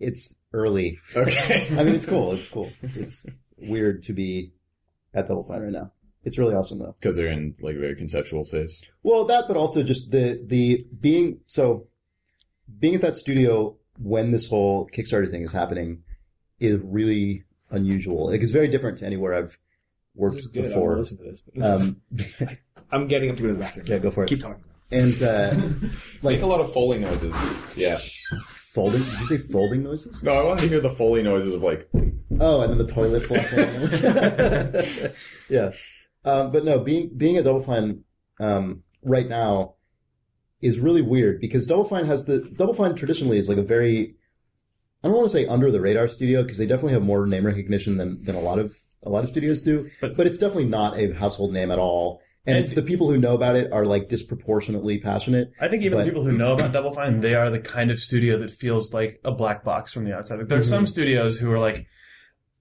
It's early. Okay. I mean, it's cool. It's cool. It's weird to be at Double Fine right now. It's really awesome though. because they're in like a very conceptual phase. Well, that, but also just the the being so being at that studio when this whole Kickstarter thing is happening is really unusual. Like it's very different to anywhere I've worked This is good. I before. listen to this. Um, (laughs) I'm getting up to go to the bathroom. yeah, go for it. Keep talking. And uh, (laughs) like Make a lot of Foley noises. Yeah. folding. Did you say folding noises? No, I wanted to hear the Foley noises of like. Oh, and then the toilet flushing. (laughs) yeah. Um, but no, being being a Double Fine um, right now is really weird because Double Fine has the Double Fine traditionally is like a very I don't want to say under the radar studio because they definitely have more name recognition than than a lot of a lot of studios do, But- but, it's definitely not a household name at all. And, And- it's the people who know about it are like disproportionately passionate. I think even But- the people who know about (clears throat) Double Fine, they are the kind of studio that feels like a black box from the outside. Like, there are some studios who are like,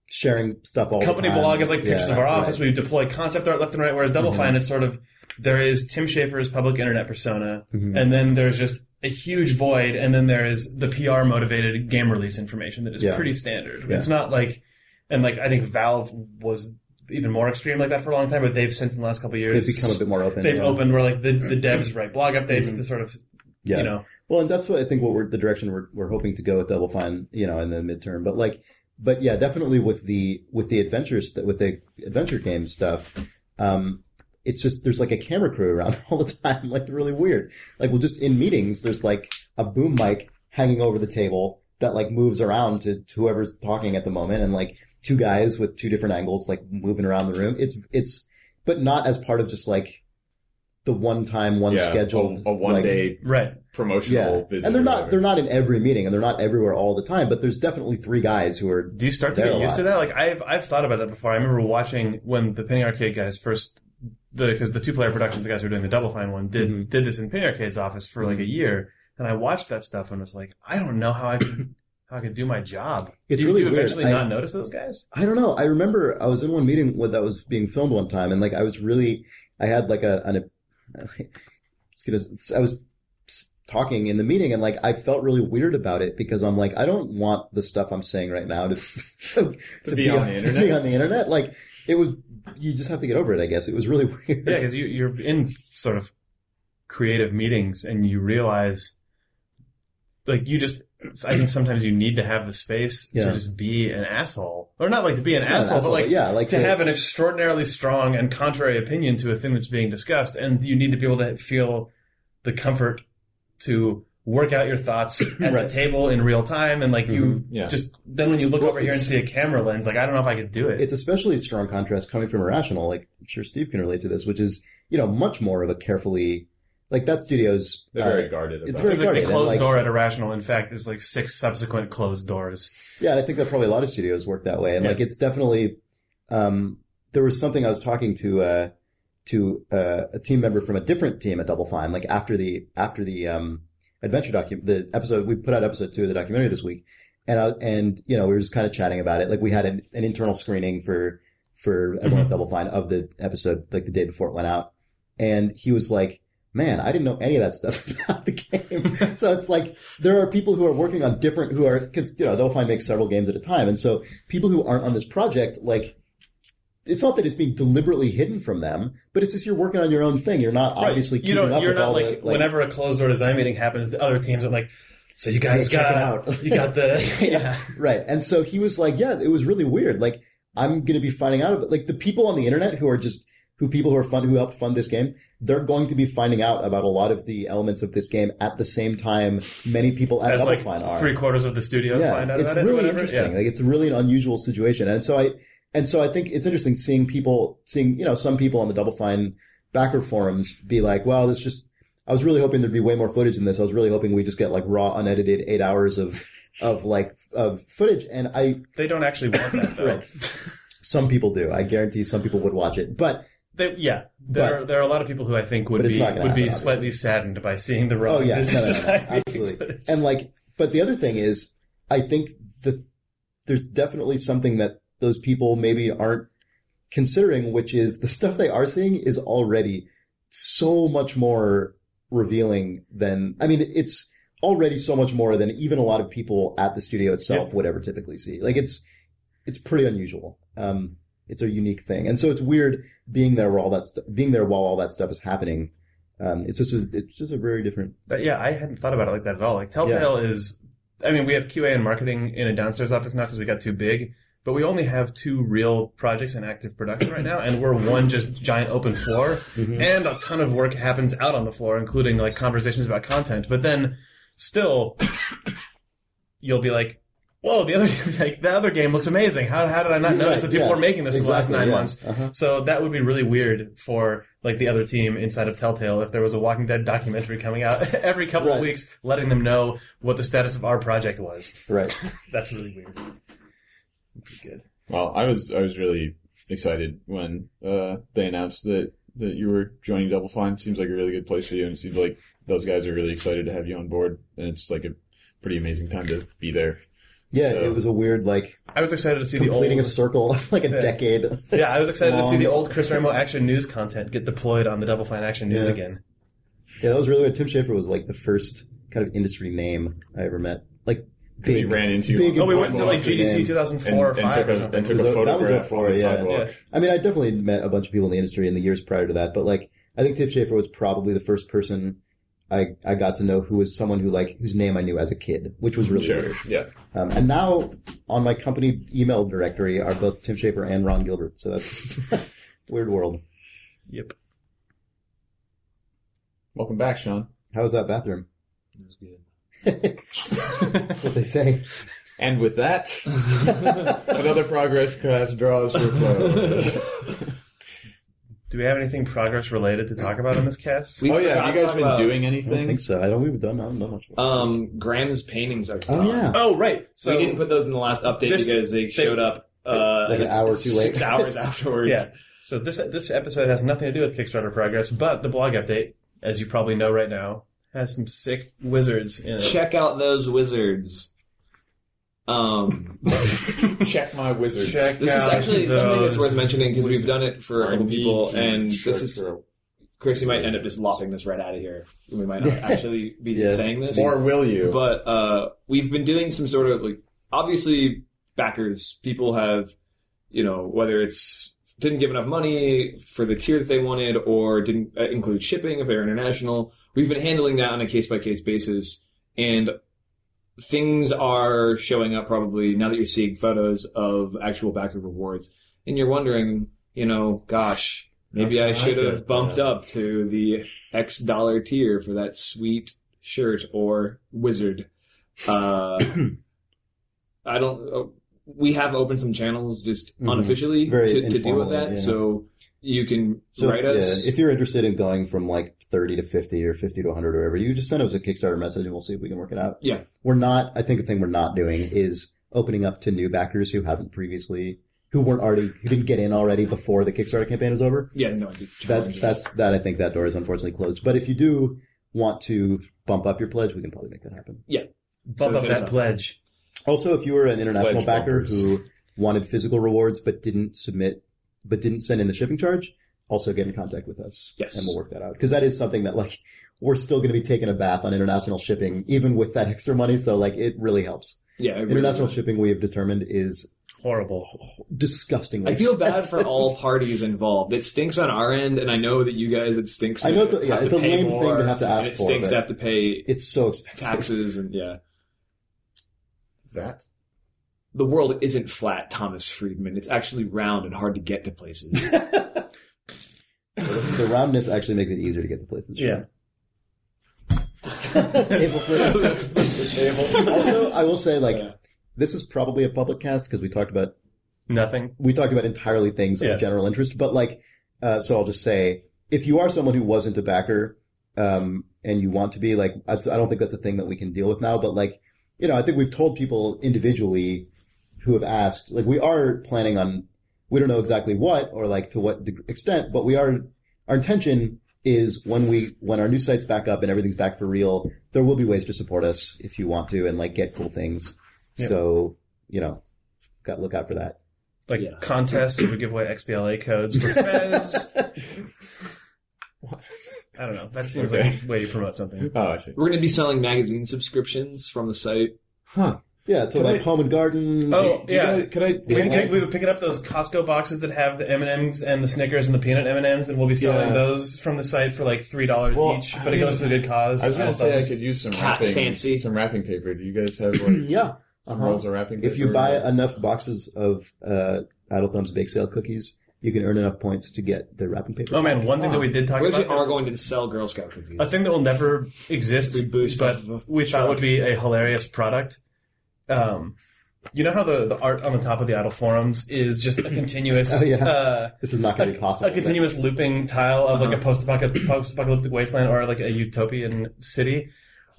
Sharing stuff all company the time. Company blog is like pictures Yeah, of our office. right. We deploy concept art left and right. Whereas Double Mhm. Fine, it's sort of there is Tim Schafer's public internet persona, Mhm. and then there's just a huge void, and then there is the PR motivated game release information that is Yeah. pretty standard. Yeah. It's not like, and like I think Valve was even more extreme like that for a long time, but they've since in the last couple of years They've become a bit more open. they've yeah. opened where like the, the (clears throat) devs write blog updates, Mhm. the sort of Yeah. you know Well, and that's what I think what we're the direction we're we're hoping to go with Double Fine, you know, in the midterm. But like, but yeah, definitely with the with the adventures with the adventure game stuff, um, it's just there's like a camera crew around (laughs) all the time, like really weird. Like, we'll just in meetings, there's like a boom mic hanging over the table that like moves around to, to whoever's talking at the moment, and like two guys with two different angles like moving around the room. It's it's but not as part of just like the one time one yeah, scheduled a, a one like, day right. promotional yeah, visit. and they're not they're not in every meeting, and they're not everywhere all the time. But there's definitely three guys who are Do you start to get used lot. to that? Like I've I've thought about that before. I remember watching when the Penny Arcade guys first the because the two player productions the guys who were doing the Double Fine one did Mhm. did this in Penny Arcade's office for like a year, and I watched that stuff and was like, I don't know how I could (coughs) how I could do my job. It's do, you- really do you weird. eventually I- not notice those guys? I don't know. I remember I was in one meeting where that was being filmed one time, and like I was really, I had like a, an, (laughs) I was I talking in the meeting, and like I felt really weird about it because I'm like, I don't want the stuff I'm saying right now to (laughs) to, be on the to be on the internet. Like it was, you just have to get over it. I guess it was really (laughs) weird. Yeah, because you you're in sort of creative meetings and you realize like you just I think sometimes you need to have the space Yeah. to just be an asshole. Or not like to be an Not an asshole, but like yeah, like to have an extraordinarily strong and contrary opinion to a thing that's being discussed, and you need to be able to feel the comfort to work out your thoughts (clears throat) at Right. the table in real time, and like you Mhm. Yeah. just then when you look Well, over here and see a camera lens, like I don't know if I could do it. it's especially strong contrast coming from Irrational. Like I'm sure Steve can relate to this, which is you know much more of a carefully like that studio's They're uh, very guarded. About it's It very like guarded, the and, closed like- door at Irrational, in fact, is like six subsequent closed doors. Yeah, and I think that probably a lot of studios work that way. And Yeah. like it's definitely um there was something I was talking to uh to uh, a team member from a different team at Double Fine, like after the after the um adventure docu the episode we put out episode two of the documentary this week. And I, and you know, we were just kind of chatting about it. Like we had an, an internal screening for for everyone Mhm. at Double Fine of the episode like the day before it went out. And he was like, Man, I didn't know any of that stuff (laughs) about the game. (laughs) so it's like there are people who are working on different who are because you know Double Fine makes several games at a time, and so people who aren't on this project like. It's not that it's being deliberately hidden from them, but it's just you're working on your own thing. You're not obviously you keeping up You're with not all like, the like. whenever a closed door design meeting happens, the other teams are like, "So you guys check it got out." you got the (laughs) (laughs) yeah." Right. And so he was like, yeah, it was really weird. Like, I'm going to be finding out about, like, the people on the internet who are just, who people who are fund, who helped fund this game, they're going to be finding out about a lot of the elements of this game at the same time many people at As like Fine are. three quarters of the studio yeah. find out it's about it. really interesting. Yeah. Like, it's really an unusual situation. And so I, and so I think it's interesting seeing people, seeing, you know, some people on the Double Fine backer forums be like, well, this just, I was really hoping there'd be way more footage in this. I was really hoping we just get like raw, unedited eight hours of, of like, of footage. And I, They don't actually want that though. Right. some people do. I guarantee some people would watch it. But, They, yeah, there But- are, there are a lot of people who I think would be would be happen, slightly saddened by seeing the raw oh yeah, no, no, no, (laughs) absolutely. footage. And like, but the other thing is, I think the, there's definitely something that those people maybe aren't considering, which is the stuff they are seeing is already so much more revealing than, I mean, it's already so much more than even a lot of people at the studio itself Yeah. would ever typically see. Like it's, it's pretty unusual. Um, it's a unique thing. And so it's weird being there while all that stu- being there while all that stuff is happening. Um, it's just a, it's just a very different, But yeah, I hadn't thought about it like that at all. Like Telltale is, I mean, we have QA and marketing in a downstairs office now because we got too big, but we only have two real projects in active production right now, and we're one just giant open floor, and a ton of work happens out on the floor, including like conversations about content. But then, still, you'll be like. Whoa! The other (laughs) like the other game looks amazing. How how did I not notice Right, that people yeah. were making this for the last nine yeah. months? Uh-huh. So that would be really weird for like the other team inside of Telltale if there was a Walking Dead documentary coming out (laughs) every couple of weeks, letting them know what the status of our project was. Right. (laughs) That's really weird. Pretty good. Well, I was I was really excited when uh, they announced that that you were joining Double Fine. Seems like a really good place for you, and it seems like those guys are really excited to have you on board. And it's like a pretty amazing time to be there. Yeah, So- it was a weird like I was excited to see the completing old. a circle (laughs) like a Yeah. decade. yeah, I was excited to see the old Chris Remo Action News content get deployed on the Double Fine Action News Yeah. again. Yeah, that was really weird. Tim Schafer was like the first kind of industry name I ever met. Like because he ran into you. big Oh, we went to like GDC 2004 and, or and 5 took or a, something. and took a that- that was photograph 04, on the yeah. sidewalk. Yeah. I mean, I definitely met a bunch of people in the industry in the years prior to that, but like, I think Tim Schafer was probably the first person I, I got to know who was someone who like, whose name I knew as a kid, which was really Sure. weird. Yeah. Um, and now on my company email directory are both Tim Schafer and Ron Gilbert, so that's (laughs) weird world. Yep. Welcome back, Sean. How was that bathroom? It was good. That's what they say. And with that, (laughs) another Progresscast draws to a close. Do we have anything progress related to talk about in this cast? We oh yeah, forgot have to you guys been about, doing anything? I don't think so. I don't. We've done. I don't know much. Um, Graham's paintings are. oh yeah. Oh, right. So we didn't put those in the last update This- because they showed up uh, Like an hour too late. Six (laughs) hours afterwards. Yeah. So this this episode has nothing to do with Kickstarter progress, but the blog update, as you probably know right now, has some sick wizards in it. Check out those wizards. Um, (laughs) Check my wizards. Check this is out actually something that's those worth mentioning because we've done it for a couple people, and this is Or, Chris. You might end up just lopping this right out of here. We might not (laughs) actually be Yeah. saying this, or will you? but uh, we've been doing some sort of like obviously backers. People have, you know, whether it's didn't give enough money for the tier that they wanted, or didn't uh, include shipping if they're international. We've been handling that on a case by case basis, and things are showing up probably now that you're seeing photos of actual backer rewards, and you're wondering, you know, gosh. Maybe I should have bumped up to the X dollar tier for that sweet shirt or wizard. Uh, (coughs) I don't. Uh, we have opened some channels just Mhm. unofficially Very to, to deal with that, yeah. so you can So write us. yeah, if you're interested in going from like 30 to 50 or 50 to 100 or whatever, you just send us a Kickstarter message and we'll see if we can work it out. Yeah. We're not, I think the thing we're not doing is opening up to new backers who haven't previously, who weren't already, who didn't get in already before the Kickstarter campaign was over. yeah, no, it'd That, that's, that I think that door is unfortunately closed. But if you do want to bump up your pledge, we can probably make that happen. Yeah. Bump So up that up. pledge. Also, if you were an international Pledge backer bumpers. who wanted physical rewards but didn't submit, but didn't send in the shipping charge, also get in contact with us. Yes. And we'll work that out. Because that is something that like, we're still going to be taking a bath on international shipping, even with that (laughs) extra money. So like, it really helps. yeah, really International is. shipping we have determined is Horrible. disgustingly I feel bad for all (laughs) parties involved. It stinks on our end, and I know that you guys it stinks. I know it's a- yeah, it's a pay lame thing to have to ask and it for, stinks to have to pay It's so expensive. taxes and yeah. that. The world isn't flat, Thomas Friedman. It's actually round and hard to get to places. (laughs) the roundness actually makes it easier to get to places. Yeah. Table flip. (laughs) also, I will say, like, Yeah. this is probably a public cast because we talked about Nothing. we talked about entirely things Yeah. of general interest, but like, uh, so I'll just say, if you are someone who wasn't a backer, um, and you want to be like, I I don't think that's a thing that we can deal with now, but like, you know, I think we've told people individually who have asked, like, we are planning on, we don't know exactly what or like to what extent, but we are, our intention is when we, when our new site's back up and everything's back for real, there will be ways to support us if you want to and like get cool things. Yeah. So, you know, got look out for that. Like Yeah. contests where we give away XBLA codes for Fez. (laughs) I don't know. That seems Okay. like a way to promote something. Oh, I see. We're going to be selling magazine subscriptions from the site. Huh. Yeah, to Can like I- home and garden. Oh, Do you yeah. guys- Could I? We, Yeah. pick, we were picking up those Costco boxes that have the M and M's and the Snickers and the peanut M and M's, and we'll be selling Yeah. those from the site for like three dollars Well, each. I But it mean, goes to a good cause. I was gonna say I could use some Cat wrapping, fancy. some wrapping paper. Do you guys have like (clears throat) yeah. some Uh-huh. rolls of wrapping paper? If you buy enough boxes of uh, Idle Thumbs bake sale cookies, you can earn enough points to get the wrapping paper. Oh man, one thing that we did talk We about. actually are going to sell Girl Scout cookies. A thing that will never exist, We boost but off we thought would be a hilarious product. Um, you know how the, the art on the top of the idle forums is just a (laughs) continuous, Oh, yeah. uh, This is not going to be possible. a continuous looping tile of like a Uh-huh. post-apocalyptic, post-apocalyptic wasteland or like a utopian city.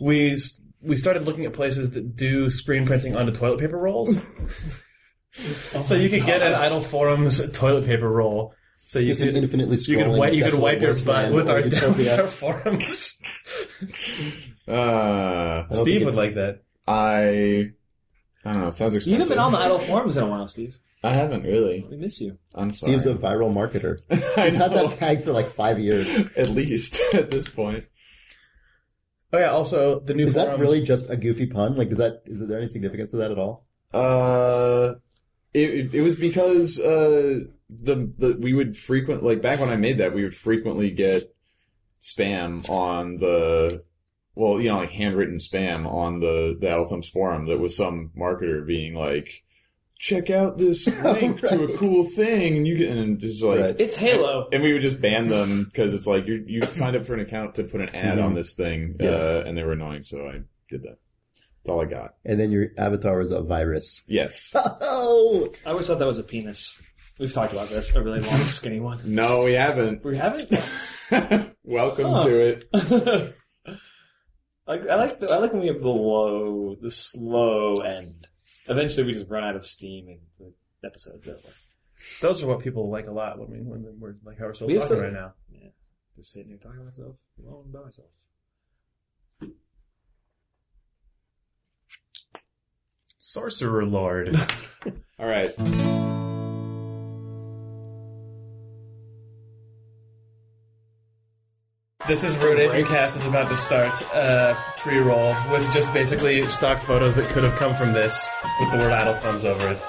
We we started looking at places that do screen printing onto toilet paper rolls. (laughs) (laughs) so you could get an idle forums toilet paper roll. So you Just could infinitely you could you could wipe your butt with our, utopia. our forums. Uh, I don't think Steve would like that. I. I don't know. It sounds expensive. you haven't been on the idle forums in a while, Steve. I haven't really. We miss you. I'm sorry. Steve's a viral marketer. (laughs) I I've had know. that tag for like five years. (laughs) At least (laughs) at this point. Oh yeah. Also, the new Is that really just a goofy pun? Like, is that is there any significance to that at all? Uh, it, it, it was because uh the the we would frequent like back when I made that we would frequently get spam on the well you know like handwritten spam on the the Adult Thumbs forum that was some marketer being like check out this (laughs) link to a cool thing and you can and just like Right. It's Halo. and we would just ban them because it's like you you signed up for an account to put an ad Mhm. on this thing Yes. uh, and they were annoying so I did that. That's all I got. And then your avatar was a virus. Yes. (laughs) Oh, I always thought that was a penis. We've talked about this. A really long, skinny one. No, we haven't. We haven't. (laughs) Welcome Huh. to it. I, I like the, I like when we have the low, the slow end. Eventually, we just run out of steam and the episode's over. Those are what people like a lot I mean, when we're like how we're still We have talking to- right now. Yeah, just sitting here talking to myself alone by myself. Sorcerer Lord. (laughs) All right. This is Rotation Cast is about to start uh, pre-roll with just basically stock photos that could have come from this with the word idle thumbs over it.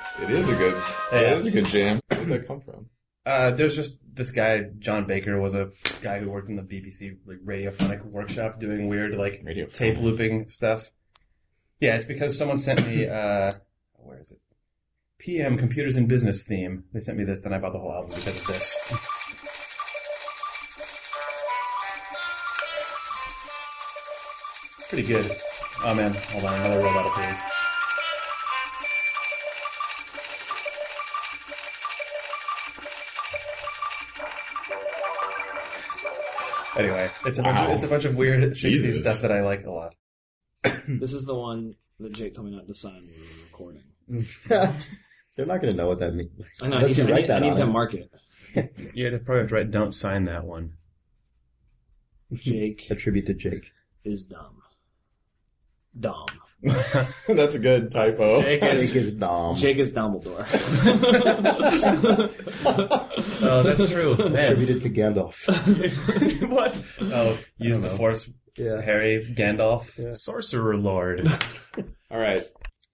(laughs) It is a good. Yeah. It is a good jam. Where did that come from? Uh, there's just this guy, John Baker, was a guy who worked in the BBC like radiophonic workshop doing weird like tape looping stuff. Yeah, it's because someone sent me uh, (coughs) where is it? PM Computers in Business theme. They sent me this, then I bought the whole album because of this. Pretty good. Oh man, hold on, another robot appears. Anyway, it's a bunch Wow. of it's a bunch of weird '60s Jesus. stuff that I like a lot. (coughs) this is the one that Jake told me not to sign when we were recording. (laughs) they're not going to know what that means. I know. I Unless need, you to, I need, I need to it. mark it. You would probably have to write "Don't sign that one." Jake A tribute to Jake. is dumb. Dumb. (laughs) That's a good typo. Jake Jake is- is dumb. Jake is Dumbledore. (laughs) (laughs) oh, that's true, man. Attributed to Gandalf. what? Oh, use don't the know. Force, Yeah. Harry, Gandalf, Yeah. Sorcerer Lord. All right.